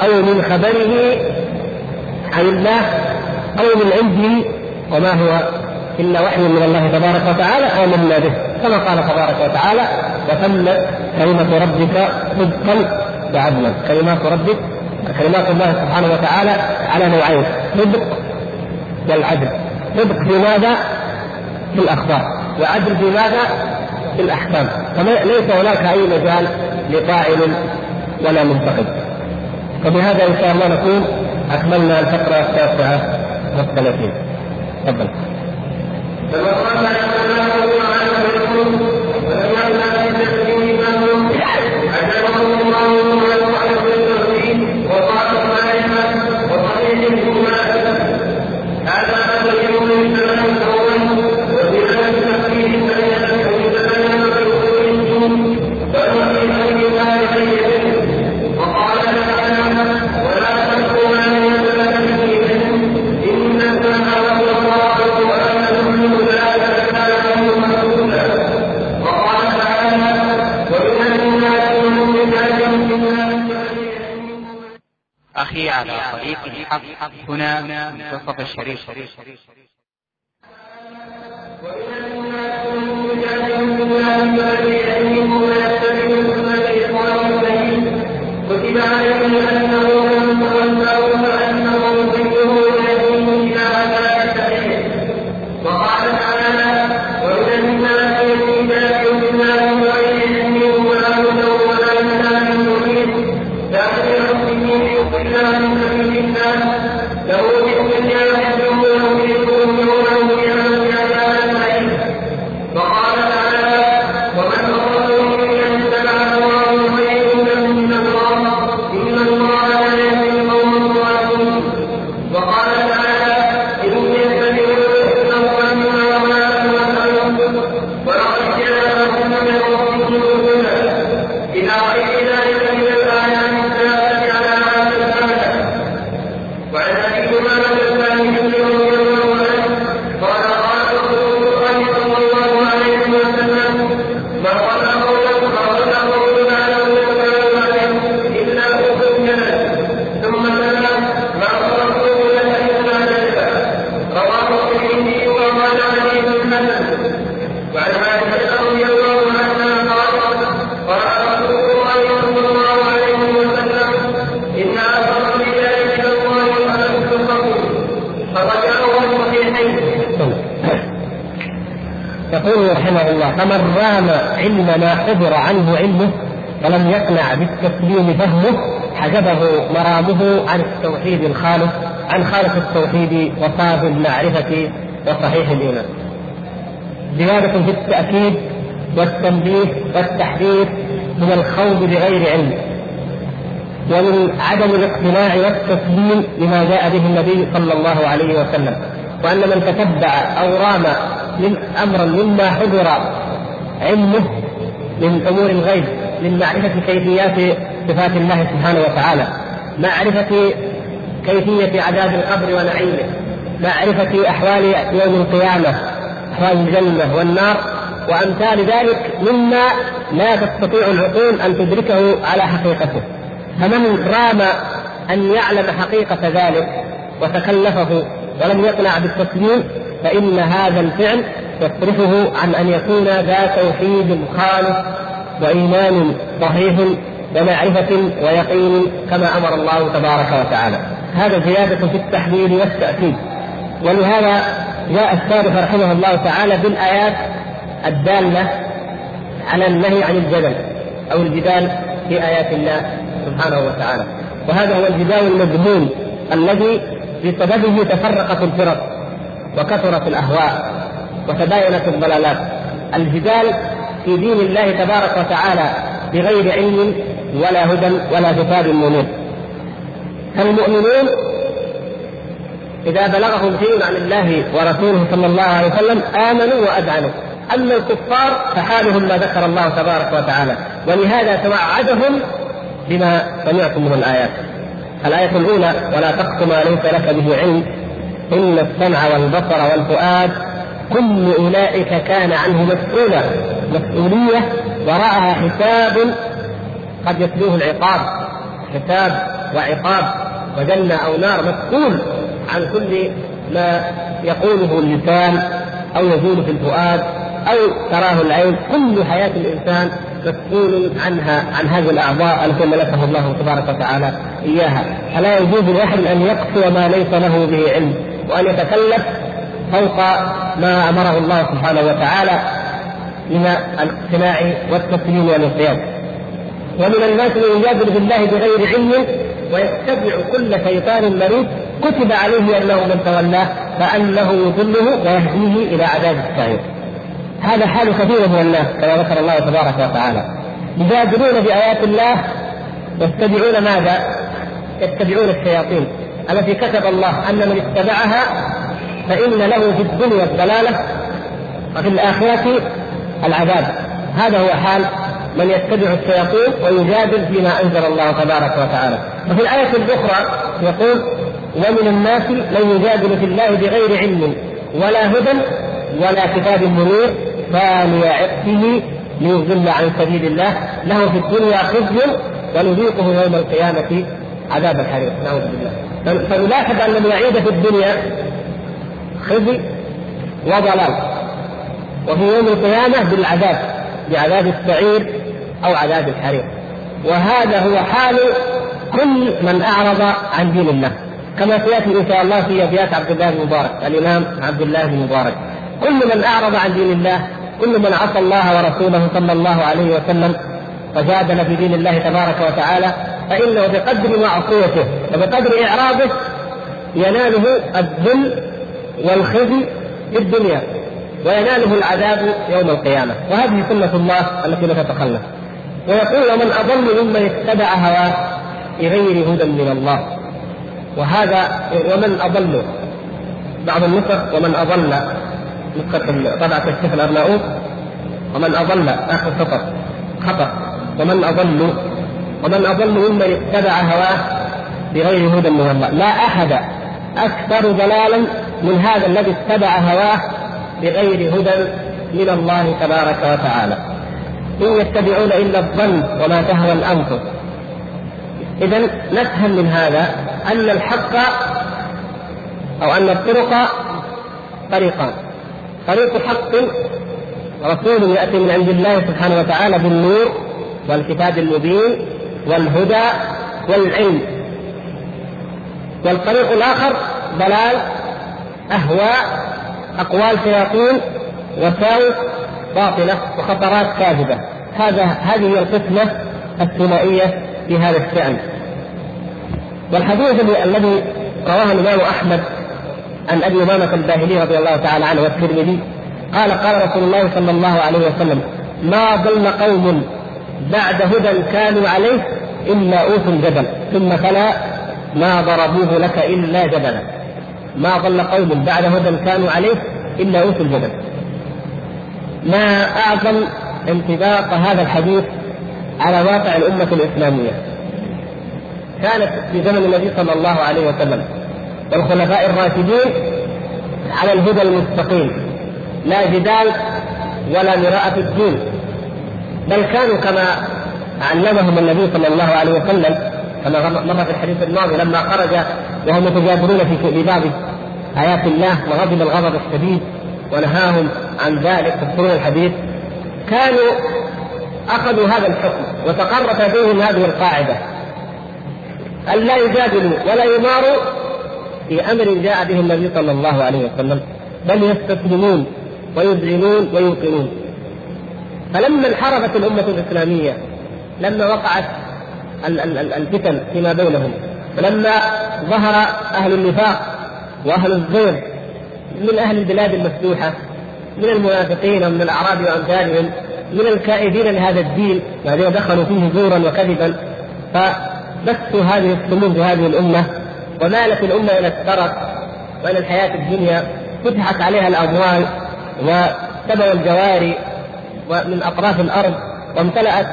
أو من خبره عن الله أو من عنده وما هو إلا وحي من الله تبارك وتعالى آمنا به. كما قال تبارك وتعالى وتمت كلمة ربك صدقا وعدلا كلمات ربك كلمات الله سبحانه وتعالى على نوعين صدق والعدل. صدق في ماذا؟ في الأخبار. وعدل في ماذا؟ في الأحكام. فليس هناك أي مجال لقائل ولا منتقد. فبهذا إن شاء الله نكون أكملنا الفقرة التاسعة والثلاثين تفضل. على طريق الحق. هنا منتصف الشريف. كتب رام علم ما حضر عنه علمه ولم يقنع بالتسليم فهمه حجبه مرامه عن التوحيد الخالص عن خالص التوحيد وصاف المعرفة وصحيح الإيمان. زيادة في التأكيد والتنبيه والتحديث من الخوض بغير علم ومن عدم الاقتناع والتسليم لما جاء به النبي صلى الله عليه وسلم وأن من تتبع أو رام من امرا مما حضر علمه من أمور الغيب من معرفة كيفيات صفات الله سبحانه وتعالى معرفة كيفية عذاب القبر ونعيمه معرفة أحوال يوم القيامة أحوال الجنة والنار وأمثال ذلك مما لا تستطيع العقول أن تدركه على حقيقته. فمن رام أن يعلم حقيقة ذلك وتكلفه ولم يقنع بالتسليم فإن هذا الفعل يصرفه عن أن يكون ذا توحيد خالص وإيمان صحيح ومعرفة ويقين كما أمر الله تبارك وتعالى. هذا زيادة في التحليل والتأكيد. ولهذا جاء الشارح رحمه الله تعالى بالآيات الدالة على النهي عن الجدل أو الجدال في آيات الله سبحانه وتعالى. وهذا هو الجدال المذموم الذي بسببه تفرقت الفرق وكثرت الأهواء. وتباينت الضلالات. الجدال في دين الله تبارك وتعالى بغير علم ولا هدى ولا كتاب منير. فالمؤمنون إذا بلغهم شيء عن الله ورسوله صلى الله عليه وسلم آمنوا وأذعنوا. أما الكفار فحالهم ما ذكر الله تبارك وتعالى. ولهذا توعدهم بما سمعتم من الآيات. الآية الأولى ولا تقف ما ليس لك به علم إن السمع والبصر والفؤاد كل أولئك كان عنه مسؤولا. مسؤولية وراءها حساب قد يتلوه العقاب. حساب وعقاب. وجنة أو نار مسؤول عن كل ما يقوله اللسان أو يزول في الفؤاد أو تراه العين. كل حياة الإنسان مسؤول عنها عن هذه الأعضاء التي ملكه الله تبارك وتعالى إياها. فلا يجوز لأحد أن يقصو ما ليس له به علم وأن يتكلف فوق ما أمره الله سبحانه وتعالى من الاقتناع والتسليم والانقياد ومن الناس من يجادل بالله بغير علم ويتبع كل شيطان مريض كتب عليه أنه من تولاه فأنه يضله ويهديه إلى عذاب السعير. هذا حال كثير من الناس كما ذكر الله تبارك وتعالى. يجادلون بايات الله يتبعون ماذا؟ يتبعون الشياطين التي كتب الله أن من اتبعها فإن له في الدنيا الضلالة وفي الآخرة العذاب. هذا هو حال من يتبع الشياطين ويجادل فيما أنزل الله تبارك وتعالى. وفي الآية الأخرى يقول ومن الناس من يجادل في الله بغير علم ولا هدى ولا كتاب منير ثاني عقبه ليضل عن سبيل الله له في الدنيا خزي ونذيقه يوم القيامة عذاب الحريق نعوذ بالله فنلاحظ ان الوعيد في الدنيا خزي وضلال وفي يوم القيامة بالعذاب بعذاب السعير أو عذاب الحريق. وهذا هو حال كل من أعرض عن دين الله. كما سيأتي إن شاء الله في ابيات عبد الله بن مبارك الإمام عبد الله بن مبارك. كل من أعرض عن دين الله كل من عصى الله ورسوله صلى الله عليه وسلم وجادل في دين الله تبارك وتعالى فإنه بقدر معصيته وبقدر إعراضه يناله الذل والخزي في الدنيا ويناله العذاب يوم القيامة. وهذه سنة الله التي لا تتخلف ويقول ومن أضل ممن اتبع هواه بغير هدى من الله وهذا ومن أضل بعض النسخ ومن أضل نسخة طبعة الشيخ الأرناؤوط ومن أضل آخر سطر خطأ. ومن أضل ومن أضل ممن اتبع هواه بغير هدى من الله لا أحد أكثر ضلالا من هذا الذي اتبع هواه بغير هدى من الله تبارك وتعالى. إن يتبعون إلا الظن وما تهوى الأنفس. إذا نفهم من هذا أن الحق أو أن الطرق طريقان. طريق حق رسول يأتي من عند الله سبحانه وتعالى بالنور والكتاب المبين والهدى والعلم. والطريق الآخر ضلال أهواء أقوال شياطين وساوس باطلة وخطرات كاذبة. هذا هذه هي القسمة الثنائية في هذا الشأن. والحديث الذي رواه الإمام أحمد عن أبي أمامة الباهلي رضي الله تعالى عنه والترمذي قال قال رسول الله صلى الله عليه وسلم ما ضل قوم بعد هدى كانوا عليه إلا أوتوا الجبل ثم فلا ما ضربوه لك إلا جبلا. ما ضل قوم بعد هدى كانوا عليه إلا أوتوا الجبل ما أعظم انطباق هذا الحديث على واقع الأمة الإسلامية. كانت في زمن النبي صلى الله عليه وسلم والخلفاء الراشدين على الهدى المستقيم. لا جدال ولا مراءة الدين. بل كانوا كما علمهم النبي صلى الله عليه وسلم كما مر في الحديث الماضي لما خرج وهم يتجادلون في بعض آيات الله وغضب الغضب الشديد ونهاهم عن ذلك تذكرون الحديث. كانوا أخذوا هذا الحكم وتقرت لديهم هذه القاعدة. أن لا يجادلوا ولا يماروا في أمر جاء به النبي صلى الله عليه وسلم بل يستسلمون ويذعنون ويوقنون. فلما انحرفت الأمة الإسلامية لما وقعت الفتن فيما بينهم ولما ظهر أهل النفاق وأهل الزور من أهل البلاد المفتوحة من المنافقين ومن الأعراب وأمثالهم من الكائدين لهذا الدين الذين دخلوا فيه زورا وكذبا فبثوا هذه السموم هذه الأمة ومالت الأمة إلى الترف وإلى الحياة الدنيا فتحت عليها الأموال وتبوا الجواري ومن أطراف الأرض وامتلأت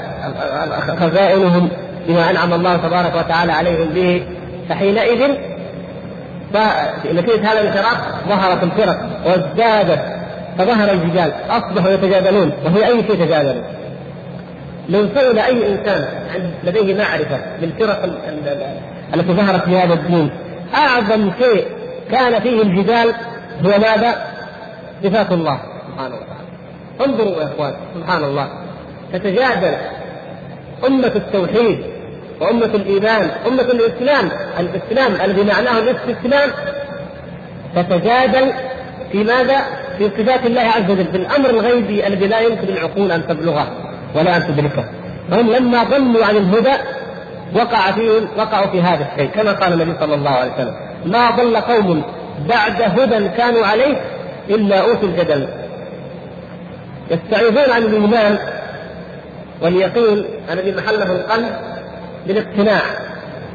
خزائنهم بما أنعم الله تبارك وتعالى عليهم به فحينئذ فنتيجة هذا الانحراف ظهرت الفرق وازدادت فظهر الجدال أصبحوا يتجادلون وفي أي شيء تجادلوا لو سئل أي إنسان لديه معرفة بالفرق التي ظهرت في هذا الدين أعظم شيء كان فيه الجدال هو ماذا؟ صفات الله سبحانه وتعالى انظروا يا إخوان سبحان الله تتجادل أمة التوحيد وأمة الإيمان أمة الإسلام الإسلام الذي معناه الاستسلام تتجادل في ماذا؟ في صفات الله عز وجل بالأمر الغيبي الذي لا يمكن العقول أن تبلغه ولا أن تدركه. فهم لما ضلوا عن الهدى وقع فيهم وقعوا في هذا الشيء. كما قال النبي صلى الله عليه وسلم ما ضل قوم بعد هدى كانوا عليه إلا أوتوا الجدل. يستعيذون عن الإيمان واليقين الذي محله القلب بالاقتناع.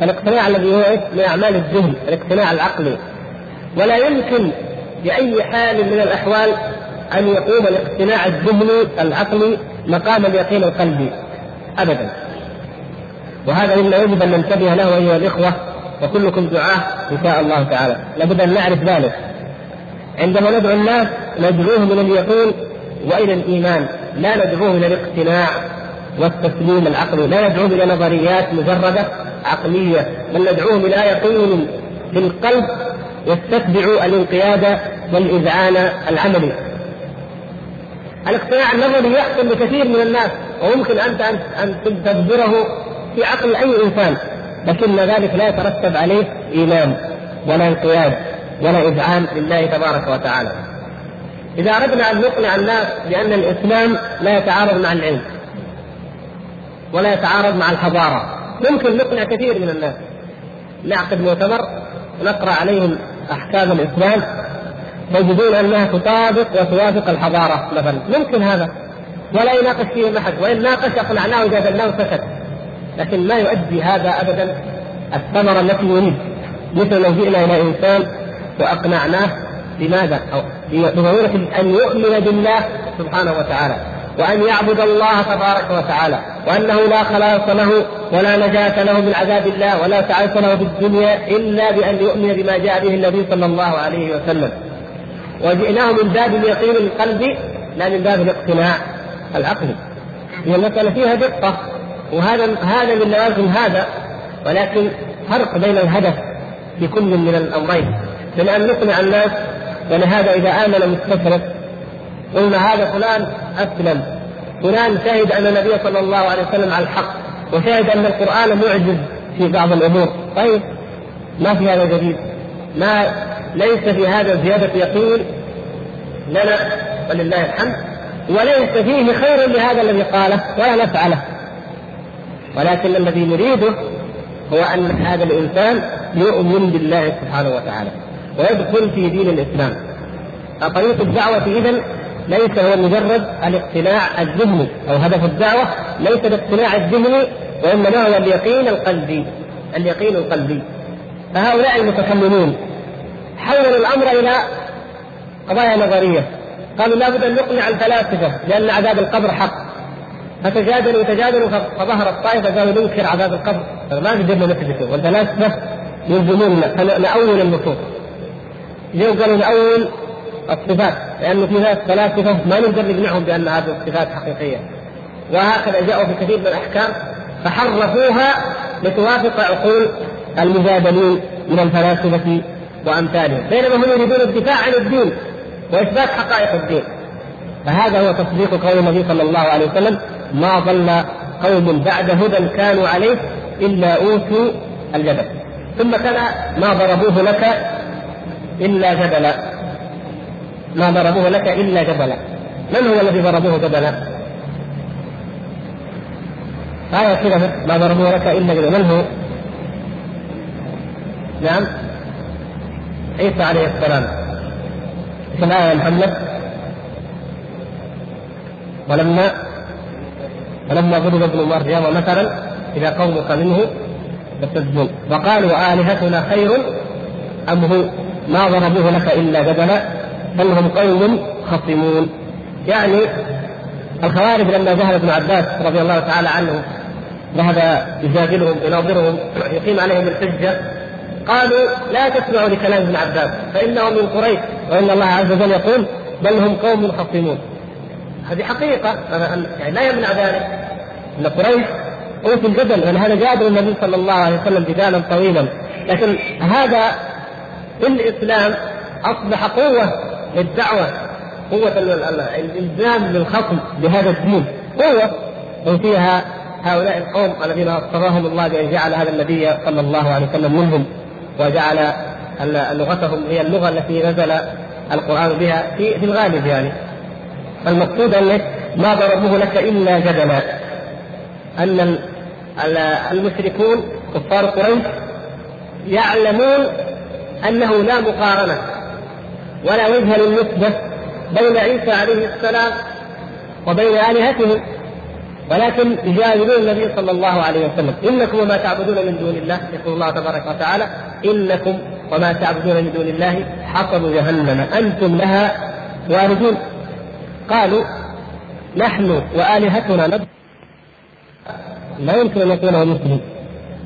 الاقتناع الذي هو من أعمال الذهن الاقتناع العقلي. ولا يمكن بأي حال من الأحوال أن يقوم الاقتناع الذهني العقلي مقام اليقين القلبي. ابدا. وهذا مما يجب أن ننتبه له أيها الإخوة وكلكم دعاه إن شاء الله تعالى. لابد أن نعرف ذلك. عندما ندعو الناس ندعوهم إلى اليقين وإلى الإيمان. لا ندعوهم إلى الاقتناع. والتسليم العقلي لا ندعوهم إلى نظريات مجردة عقلية بل ندعوهم إلى يقين في القلب يستتبع الانقياد والإذعان العملي. الاقتناع النظري يحصل لكثير من الناس ويمكن أنت ان تدبره في عقل أي إنسان لكن ذلك لا يترتب عليه إيمان ولا انقياد ولا إذعان لله تبارك وتعالى. إذا أردنا أن نقنع الناس بأن الإسلام لا يتعارض مع العلم ولا يتعارض مع الحضاره ممكن نقنع كثير من الناس نعقد مؤتمر نقرا عليهم احكام الاسلام يجدون انها تطابق وتوافق الحضاره مثلا ممكن هذا ولا يناقش فيهم احد وان ناقش اقنعناه وجادلناه سكت لكن ما يؤدي هذا ابدا الثمره التي يريد مثل لو جئنا إلى انسان واقنعناه بماذا؟ أو بضروره ان يؤمن بالله سبحانه وتعالى وأن يعبد الله تبارك وتعالى وأنه لا خلاص له ولا نجاة له من عذاب الله ولا سعادة له في الدنيا إلا بأن يؤمن بما جاء به النبي صلى الله عليه وسلم. وجئناه من باب اليقين القلبي لا من باب الاقتناع العقلي. هي المسألة فيها دقة وهذا هذا من لوازم هذا ولكن فرق بين الهدف في كل من الأمرين. من أن نقنع الناس ولهذا إذا آمن مستشرق قلنا هذا فلان أسلم. فلان شهد أن النبي صلى الله عليه وسلم على الحق وشهد أن القرآن معجز في بعض الأمور. طيب ما في هذا جديد؟ ما ليس في هذا زيادة يقين لنا ولله الحمد وليس فيه خير لهذا الذي قاله ولا نفعله. ولكن الذي نريده هو أن هذا الإنسان يؤمن بالله سبحانه وتعالى ويدخل في دين الإسلام. طريق الدعوة اذا ليس هو مجرد الاقتناع الذهني أو هدف الدعوة ليس الاقتناع الذهني وإنما هو اليقين القلبي اليقين القلبي. فهؤلاء المتكلمون حولوا الأمر إلى قضايا نظرية. قالوا لابد أن نقنع الفلاسفة لأن عذاب القبر حق. فتجادلوا تجادلوا فظهرت طائفه قالوا ننكر عذاب القبر. ما قدرنا نثبته؟ والفلاسفة يلزموننا فنأول النصوص جو قالوا نأول؟ الصفات لأنه في ناس فلاسفه ما نقدر نقنعهم بأن هذه الصفات حقيقية. وهكذا جاءوا في كثير من الأحكام فحرفوها لتوافق عقول المجادلين من الفلاسفة وأمثالهم. بينما هم يريدون الدفاع عن الدين وإثبات حقائق الدين. فهذا هو تصديق قول النبي صلى الله عليه وسلم ما ضل قوم بعد هدى كانوا عليه إلا أوتوا الجدل. ثم كان ما ضربوه لك إلا جدلا. ما ضربوه لك إلا جبلا. من هو الذي ضربوه جبلا؟ آية كذا ما ضربوه لك إلا جبلا. من هو؟ نعم. عيسى عليه السلام. في الآية محمد. ولما ولما ضرب ابن مريم مثلا إذا قومك منه يصدون وقالوا آلهتنا خير أم هو؟ ما ضربوه لك إلا جدلا بل هم قوم خصمون. يعني الخوارج لما ذهب ابن عباس رضي الله تعالى عنه ذهب يجادلهم يناظرهم يقيم عليهم الحجة قالوا لا تسمعوا لكلام ابن عباس فانه من قريش وإن الله عز وجل يقول بل هم قوم خصمون. هذه حقيقة يعني لا يمنع ذلك. إن قريش أوتوا الجدل لأن هذا جادل النبي صلى الله عليه وسلم جدالا طويلا. لكن هذا في الإسلام أصبح قوة للدعوة قوة الإلزام للخصم بهذا الدين قوة وفيها هؤلاء القوم الذين اصطفاهم الله بأن جعل هذا النبي صلى الله عليه وسلم منهم وجعل لغتهم هي اللغة التي نزل القرآن بها في, في الغالب يعني. المقصود أن ما ضربوه لك إلا جدلا. أن المشركون كفار قريش يعلمون أنه لا مقارنة. ولا وجه للنسبة بين عيسى عليه السلام وبين آلهته ولكن يجادلون النبي صلى الله عليه وسلم. إنكم وما تعبدون من دون الله يقول الله تبارك وتعالى إنكم وما تعبدون من دون الله حصب جهنم أنتم لها واردون. قالوا نحن وآلهتنا ندخل لا يمكن أن يكون مسلم.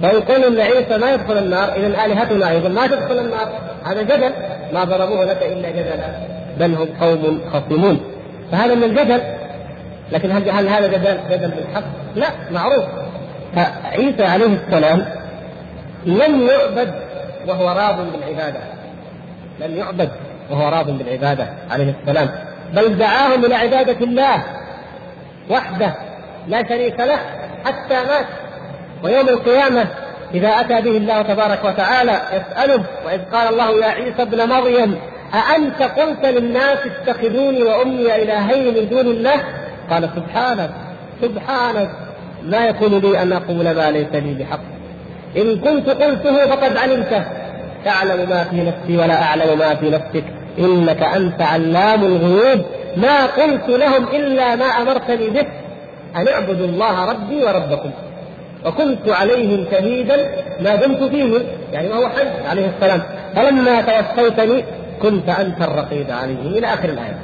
فيقول إن عيسى ما يدخل النار إذا آلهتنا أيضا ما تدخل النار. هذا جدل ما ضربوه لك إلا جدلا. بل هم قوم خصمون. فهذا من الجدل. لكن هل هل هذا جدل جدل بالحق؟ لا معروف. فعيسى عليه السلام لم يعبد وهو راض بالعبادة. لم يعبد وهو راض بالعبادة عليه السلام. بل دعاهم إلى عبادة الله وحده لا شريك له حتى مات. ويوم القيامة إذا أتى به الله تبارك وتعالى يسأله وإذ قال الله يا عيسى ابن مريم أأنت قلت للناس اتخذوني وأمي إلهين من دون الله؟ قال سبحانك سبحانك ما يكون لي أن أقول ما ليس لي بحق. إن كنت قلته فقد علمته. تعلم ما في نفسي ولا أعلم ما في نفسك. إنك أنت علام الغيوب. ما قلت لهم إلا ما أمرتني به. أن اعبدوا الله ربي وربكم. وكنت عليهم شهيدا ما دمت فيهم يعني وهو حي عليه السلام. فلما توفيتني كنت أنت الرقيب عليهم إلى آخر الآية.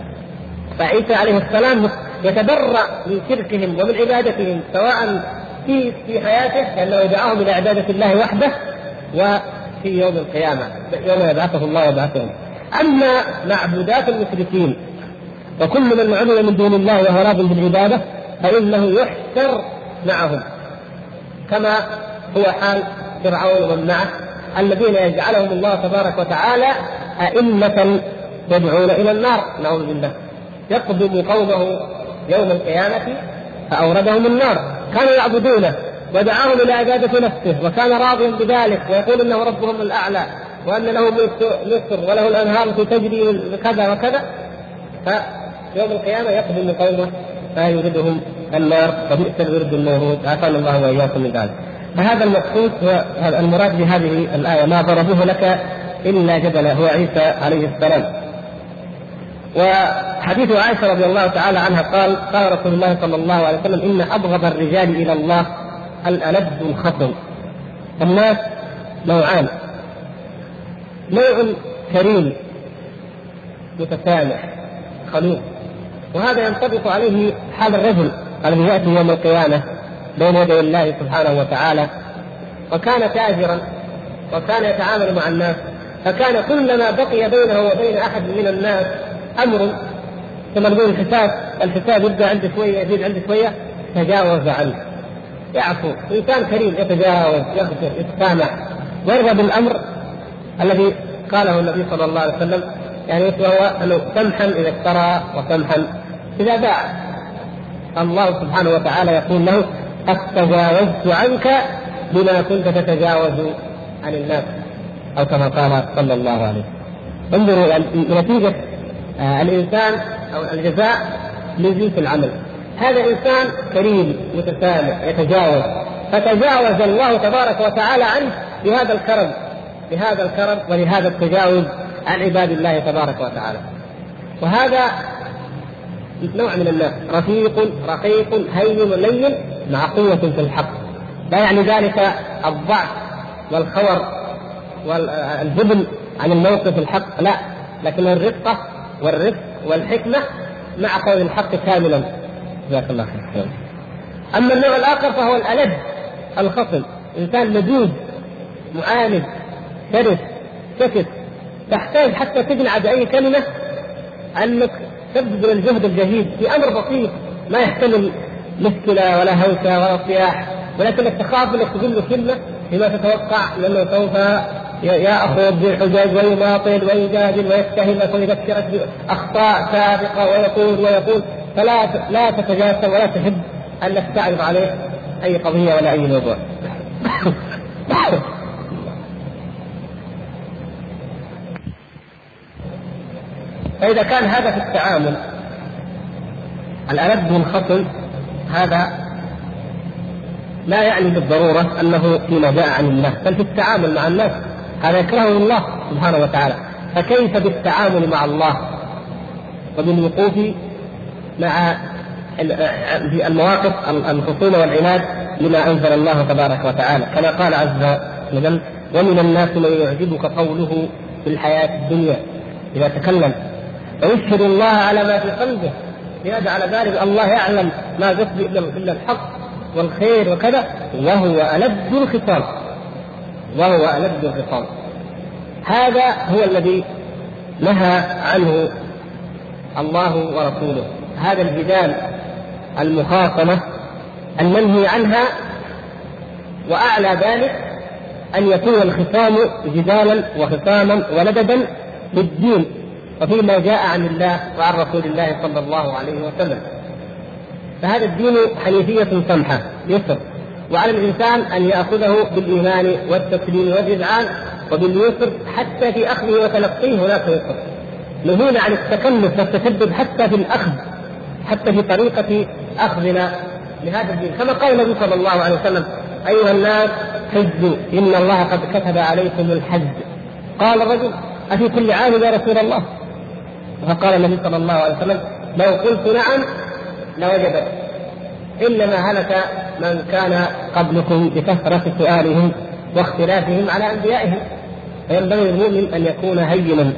فعيسى عليه السلام يتبرأ من شركهم ومن عبادتهم سواء في في حياته لأنه دعاهم إلى عبادة الله وحده وفي يوم القيامة يوم يبعثه الله ويبعثهم. أما معبودات المشركين وكل من عبد من دون الله وهو راض بالعبادة فإنه يحشر معهم. كما هو حال فرعون ومن معه الذين يجعلهم الله تبارك وتعالى أئمة يدعون إلى النار. نعوذ بالله. يقدم قومه يوم القيامة فأوردهم النار. كانوا يعبدونه ودعاهم إلى عبادة نفسه وكان راضيا بذلك ويقول إنه ربهم الأعلى وأن له مصر وله الأنهار تجري كذا وكذا. فيوم القيامة يقدم قومه فيوردهم النار وبئس الورد المورود عافانا الله وإياكم من ذلك. فهذا المقصود هو المراد بهذه الآية ما ضربوه لك إلا جدلا هو عيسى عليه السلام. وحديث عائشة رضي الله تعالى عنها قال قال رسول الله صلى الله عليه وسلم إن أبغض الرجال إلى الله الألد الخصم. الناس نوعان نوع كريم متسامح خلوق وهذا ينطبق عليه حال الرجل الذي يأتي يوم القيامة بين يدي الله سبحانه وتعالى وكان تاجرا وكان يتعامل مع الناس فكان كلما بقي بينه وبين أحد من الناس أمر كما نقول الحساب الحساب يبدا عنده شوية يزيد عنده شوية تجاوز عنه. يعفو. إنسان كريم يتجاوز يغفر يتسامح ويرضى بالأمر الذي قاله النبي صلى الله عليه وسلم يعني وهو أنه سمحا إذا اشترى وسمحا إذا باع. الله سبحانه وتعالى يقول له قد تجاوزت عنك بما كنت تتجاوز عن الناس. أو كما قال صلى الله عليه وسلم. انظروا نتيجة آه، الإنسان أو الجزاء من جنس العمل. هذا إنسان كريم متسامح يتجاوز. فتجاوز الله تبارك وتعالى عنه بهذا الكرم بهذا الكرم ولهذا التجاوز عن عباد الله تبارك وتعالى. وهذا نوع من الناس. رفيق رقيق هين لين مع قوة في الحق. لا يعني ذلك الضعف والخور والجبن عن الموقف الحق لا. لكن الرقة والرفق والحكمة مع قول الحق كاملا. جزاك الله خير أما النوع الآخر فهو الألد الخصم. إنسان لدود معاند شرس سكت تحتاج حتى تقنع بأي كلمة أنك تبذل الجهد الجهيد في أمر بسيط ما يحتمل مشكله ولا هوسه ولا صياح ولكنك تخاف إنك تقول كلمة بما تتوقع لأنه سوف يأخذ بالحجج ويماطل ويجادل ويتهمك ويذكرك بأخطاء سابقة ويقول ويقول فلا لا تتجاسم ولا تحب انك تعرض عليه أي قضية ولا أي موضوع. فإذا كان هذا في التعامل الألد منخفض هذا لا يعني بالضرورة أنه فيما جاء عن الله بل في التعامل مع الناس هذا يكرهه الله سبحانه وتعالى. فكيف بالتعامل مع الله وبالوقوف مع المواقف الخصومة والعناد لما أنزل الله تبارك وتعالى؟ كما قال عز وجل ومن الناس من يعجبك قوله في الحياة الدنيا إذا تكلم ويشهد الله على ما في قلبه على ذلك الله يعلم ما يفضي إلا الحق والخير وكذا وهو ألد الخصام وهو ألد الخصام هذا هو الذي نهى عنه الله ورسوله. هذا الجدال المخاصمة المنهي عنها وأعلى ذلك أن يكون الخصام جدالا وخصاما ولددا في الدين وفيما جاء عن الله وعن رسول الله صلى الله عليه وسلم. فهذا الدين حنيفية سمحة يسر وعلى الإنسان أن يأخذه بالإيمان والتسليم والإذعان وباليسر حتى في أخذه وتلقيه هناك يسر نهينا عن التكلف والتشدد حتى في الأخذ حتى في طريقة أخذنا لهذا الدين. كما قال النبي صلى الله عليه وسلم أيها الناس حجوا إن الله قد كتب عليكم الحج. قال الرجل أفي كل عام يا رسول الله؟ فقال النبي صلى الله عليه وسلم لو قلت نعم لوجبت إنما هلك من كان قبلكم بكثرة سؤالهم واختلافهم على أنبيائهم. فينبغي للمؤمن أن يكون هينا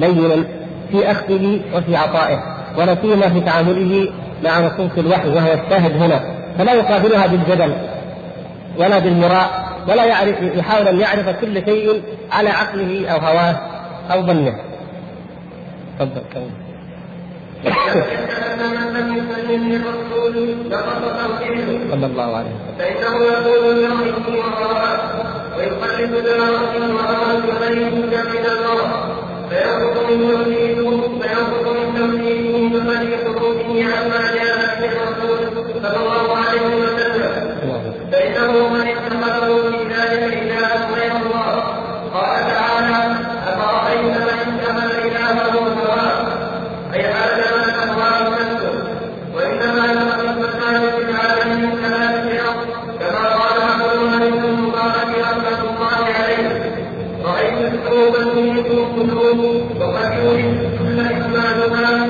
لينا في أخذه وفي عطائه ولا سيما في تعامله مع نصوص الوحي وهو الشاهد هنا. فلا يقابلها بالجدل ولا بالمراء ولا يعرف يحاول أن يعرف كل شيء على عقله أو هواه أو ظنه. تفضل صلى الله عليه وسلم. فإنه يقول برأيه وهواه ويقلد برأيه وهواه بغير من الله فيأخذ من توحيده فيأخذ من توحيده بغير خروجه عما جاء به الرسول صلى الله عليه وسلم. فإنه من اتخذه في ذلك إلها وقد يريد كل إكمالها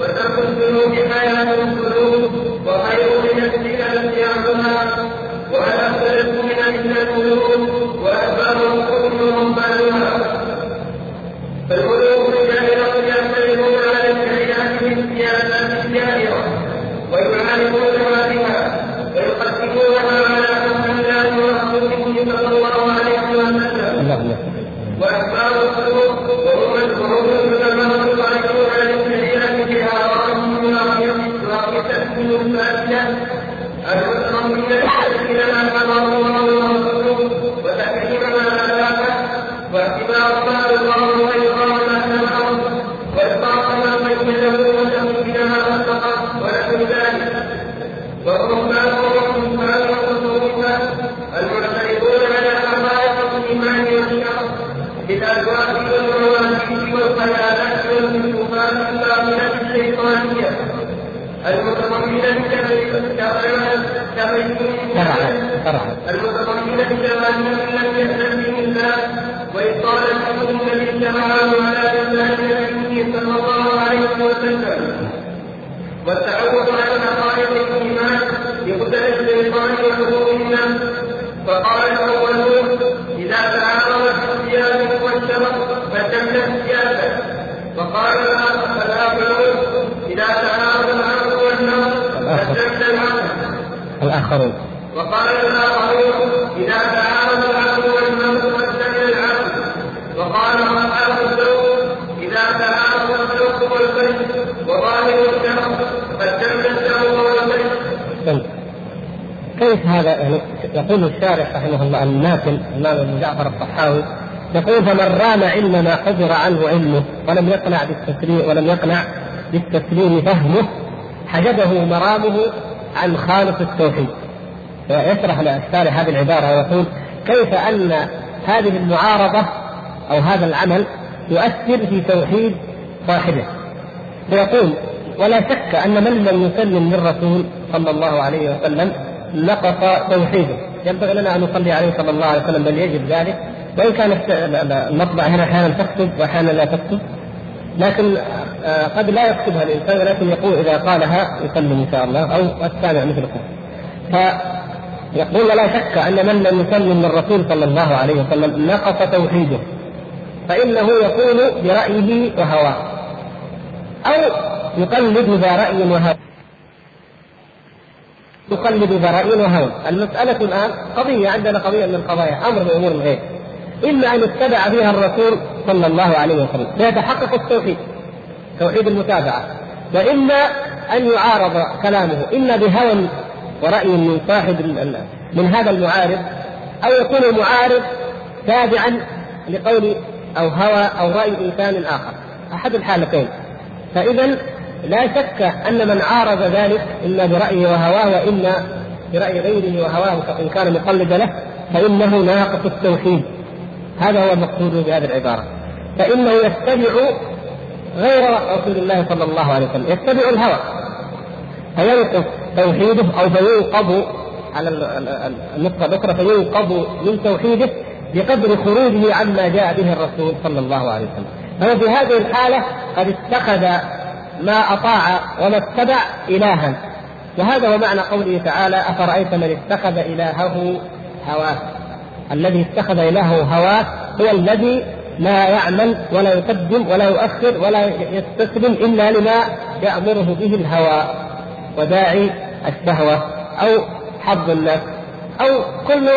وترك الذنوب حياة القلوب وخير لنفسك اتباعها ولا أفضل من إلا القلوب. المتضمنة جمال لم يأذن به الله الحكم الذي شرعه على لسان نبيه صلى الله عليه وسلم والتعود على حقائق الإيمان بقدر الشيطان وحضور الناس فقال الأولون إذا تعارضت السياسة والشرع فتمت السياسة وقال الآخرون إذا تعارض العقل والنصر فتمت العقل الآخرون وقال الآخرون إذا تعارض العقل والنصر فاستمع العقل وقال أصحاب الزوج إذا تعارض الزوج والبيت. وظاهر الشرع فاستمع الشرع والبيت. أحسنت. كيف هذا؟ يعني يقول الشارح رحمه الله الماتن الإمام ابن جعفر الطحاوي يقول فمن رام علم ما حضر عنه علمه ولم يقنع بالتسليم ولم يقنع بالتسليم فهمه حجبه مرامه عن خالق التوحيد. ويشرح الشارح هذه العبارة ويقول كيف أن هذه المعارضة أو هذا العمل يؤثر في توحيد صاحبه؟ فيقول ولا شك أن من لم يسلم للرسول صلى الله عليه وسلم نقص توحيده. ينبغي لنا أن نصلي عليه صلى الله عليه وسلم بل يجب ذلك. وإن كان المطبع هنا أحيانا تكتب وأحيانا لا تكتب. لكن قد لا يكتبها الإنسان ولكن يقول إذا قالها يسلم إن شاء الله أو السامع مثلكم. فيقول لا شك أن من لم يسلم للرسول صلى الله عليه وسلم نقص توحيده فإنه يقول برأيه وهواه أو يقلد ذا رأي وهوى يقلد ذا رأي وهوى المسألة الآن قضية عندنا قضية من القضايا أمر من امور الغيب. اما أن يتبع فيها الرسول صلى الله عليه وسلم فيتحقق التوحيد. توحيد المتابعة. وإما أن يعارض كلامه إما بهوى ورأي من صاحب من هذا المعارض أو يكون المعارض تابعا لقول أو هوى أو رأي إنسان آخر. أحد الحالتين. فاذا لا شك أن من عارض ذلك إما برايه وهواه وإما برأي غيره وهواه فإن كان مقلدا له فإنه ناقص التوحيد. هذا هو المقصود بهذه العبارة. فإنه يتبع غير رسول الله صلى الله عليه وسلم. يتبع الهوى. فينقص توحيده أو فينقض على النقطة الأخرى فينقض من توحيده بقدر خروجه عما جاء به الرسول صلى الله عليه وسلم. فهو في هذه الحالة قد اتخذ ما أطاع وما اتبع إلها. وهذا هو معنى قوله تعالى أفرأيت من اتخذ إلهه هواه؟ الذي اتخذ إلهه هواه هو الذي لا يعمل ولا يقدم ولا يؤخر ولا يستسلم إلا لما يأمره به الهوى وداعي الشهوة أو حظ الناس أو كل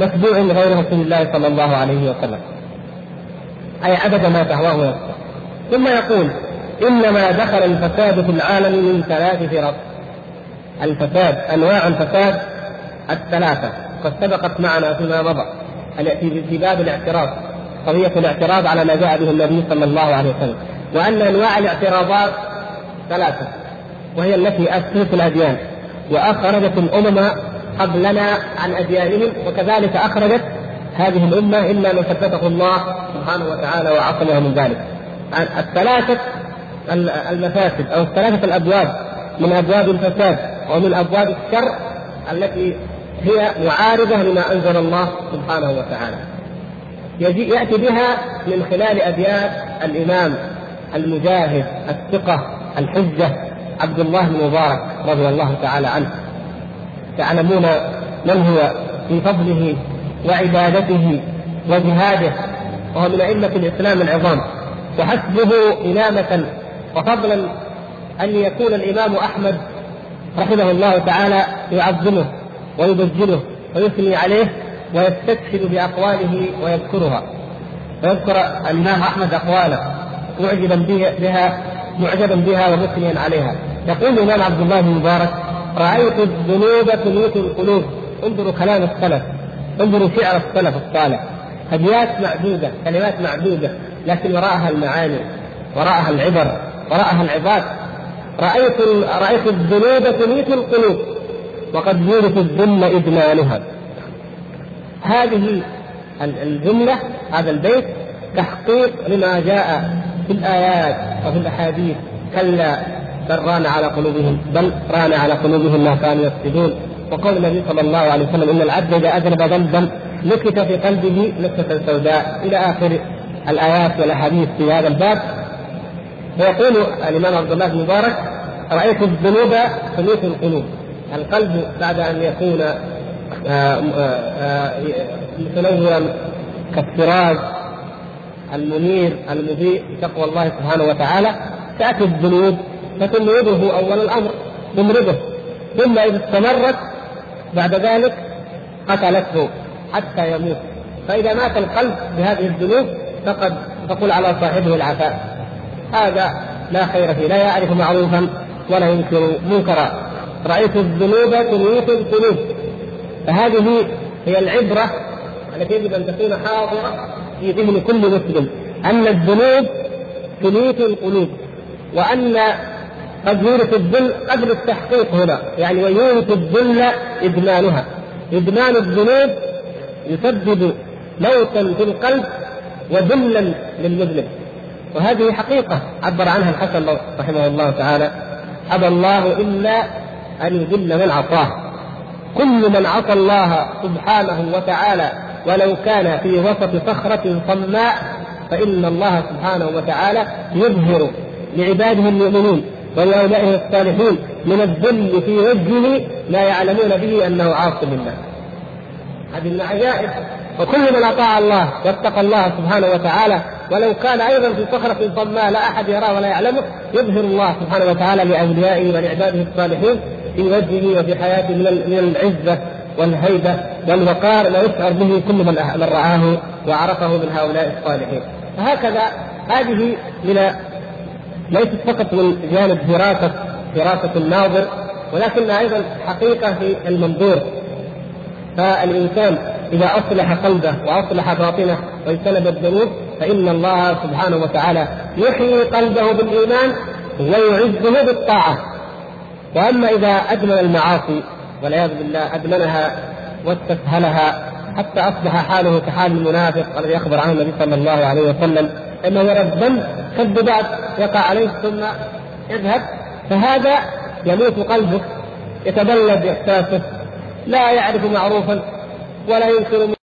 متبوع غير رسول الله صلى الله عليه وسلم. أي عدد ما تهواه نفسه. ثم يقول إنما دخل الفساد في العالم من ثلاث فرق. الفساد أنواع الفساد الثلاثة قد سبقت معنا فيما مضى في باب الاعتراض قضية الاعتراض على ما جاء به النبي صلى الله عليه وسلم. وأن أنواع الاعتراضات ثلاثة وهي التي أسست الأديان. وأخرجت الأمم قبلنا عن أديانهم وكذلك أخرجت هذه الأمة إلا من ثبته الله سبحانه وتعالى وعصمها من ذلك. الثلاثة المفاسد أو الثلاثة الأبواب من أبواب الفساد ومن أبواب الشر التي هي معارضة لما أنزل الله سبحانه وتعالى. يأتي بها من خلال أبيات الإمام المجاهد الثقة الحجة عبد الله بن مبارك رضي الله تعالى عنه. تعلمون من هو في فضله وعبادته وجهاده وهو من أئمة الإسلام العظام. وحسبه إمامة وفضلا أن يكون الإمام أحمد رحمه الله تعالى يعظمه ويبجله ويثني عليه ويستشهد بأقواله ويذكرها. ويذكر الإمام أحمد أقواله معجبا بها معجبا بها ومثنيا عليها. يقول الإمام عبد الله بن مبارك رأيت الذنوب تميت القلوب. انظروا كلام السلف انظروا شعر السلف الصالح. أبيات معدودة كلمات معدودة لكن وراءها المعاني وراءها العبر وراءها العظات رأيت رأيت الذنوب تميت القلوب وقد يورث الذل إدمانها. هذه الجملة هذا البيت تحقيق لما جاء في الآيات وفي الأحاديث. كلا بل ران على قلوبهم بل ران على قلوبهم ما كانوا يكسبون وقول النبي صلى الله عليه وسلم إن العبد إذا اذنب ذنبا نكت في قلبه نكتة سوداء. إلى آخر الآيات والأحاديث في هذا الباب. ويقول الإمام عبد الله بن مبارك رأيت الذنوب تميت القلوب. القلب بعد أن يكون متنورا كالسراج المنير المضيء بتقوى الله سبحانه وتعالى تأتي الذنوب فتمرضه أول الأمر تمرضه ثم إذا استمرت بعد ذلك قتلته حتى يموت. فإذا مات القلب بهذه الذنوب فقد تقول على صاحبه العفاء. هذا لا خير فيه لا يعرف معروفا ولا ينكر منكرا. رأيت الذنوب تميت القلوب فهذه هي العبرة التي يجب أن تكون حاضرة في ذهن كل مسلم. أن الذنوب تميت القلوب وأن قد يورث الذل قبل التحقيق هنا. يعني ويورث الذل إدمانها. إدمان الذنوب يسبب موتا في القلب وذلا للمذنب. وهذه حقيقة عبر عنها الحسن رحمه الله تعالى. أبى الله إلا أن يذل من عصاه. كل من عصى الله سبحانه وتعالى ولو كان في وسط صخرة صماء فإن الله سبحانه وتعالى يظهر لعباده المؤمنين ولأوليائه الصالحين من الذل في وجهه لا يعلمون به أنه عاص لله هذه من العجائب. وكل من أطاع الله واتقى الله سبحانه وتعالى ولو كان أيضا في صخرة صماء لا أحد يراه ولا يعلمه يظهر الله سبحانه وتعالى لأوليائه ولعباده الصالحين في وجهه وفي حياته من العزة والهيبة والوقار ما يشعر به كل من من رآه وعرفه من هؤلاء الصالحين. فهكذا هذه من ليست فقط من جانب دراسة دراسة الناظر ولكنها أيضا حقيقة في المنظور. فالإنسان إذا أصلح قلبه وأصلح باطنه واجتنب الذنوب فإن الله سبحانه وتعالى يحيي قلبه بالإيمان ويعزه بالطاعة. وأما إذا أدمن المعاصي والعياذ بالله أدمنها واستسهلها حتى أصبح حاله كحال المنافق الذي يخبر عنه النبي صلى الله عليه وسلم انه يرى الذنب كالذباب يقع عليه ثم يذهب فهذا يموت قلبه يتبلد إحساسه لا يعرف معروفا ولا ينكر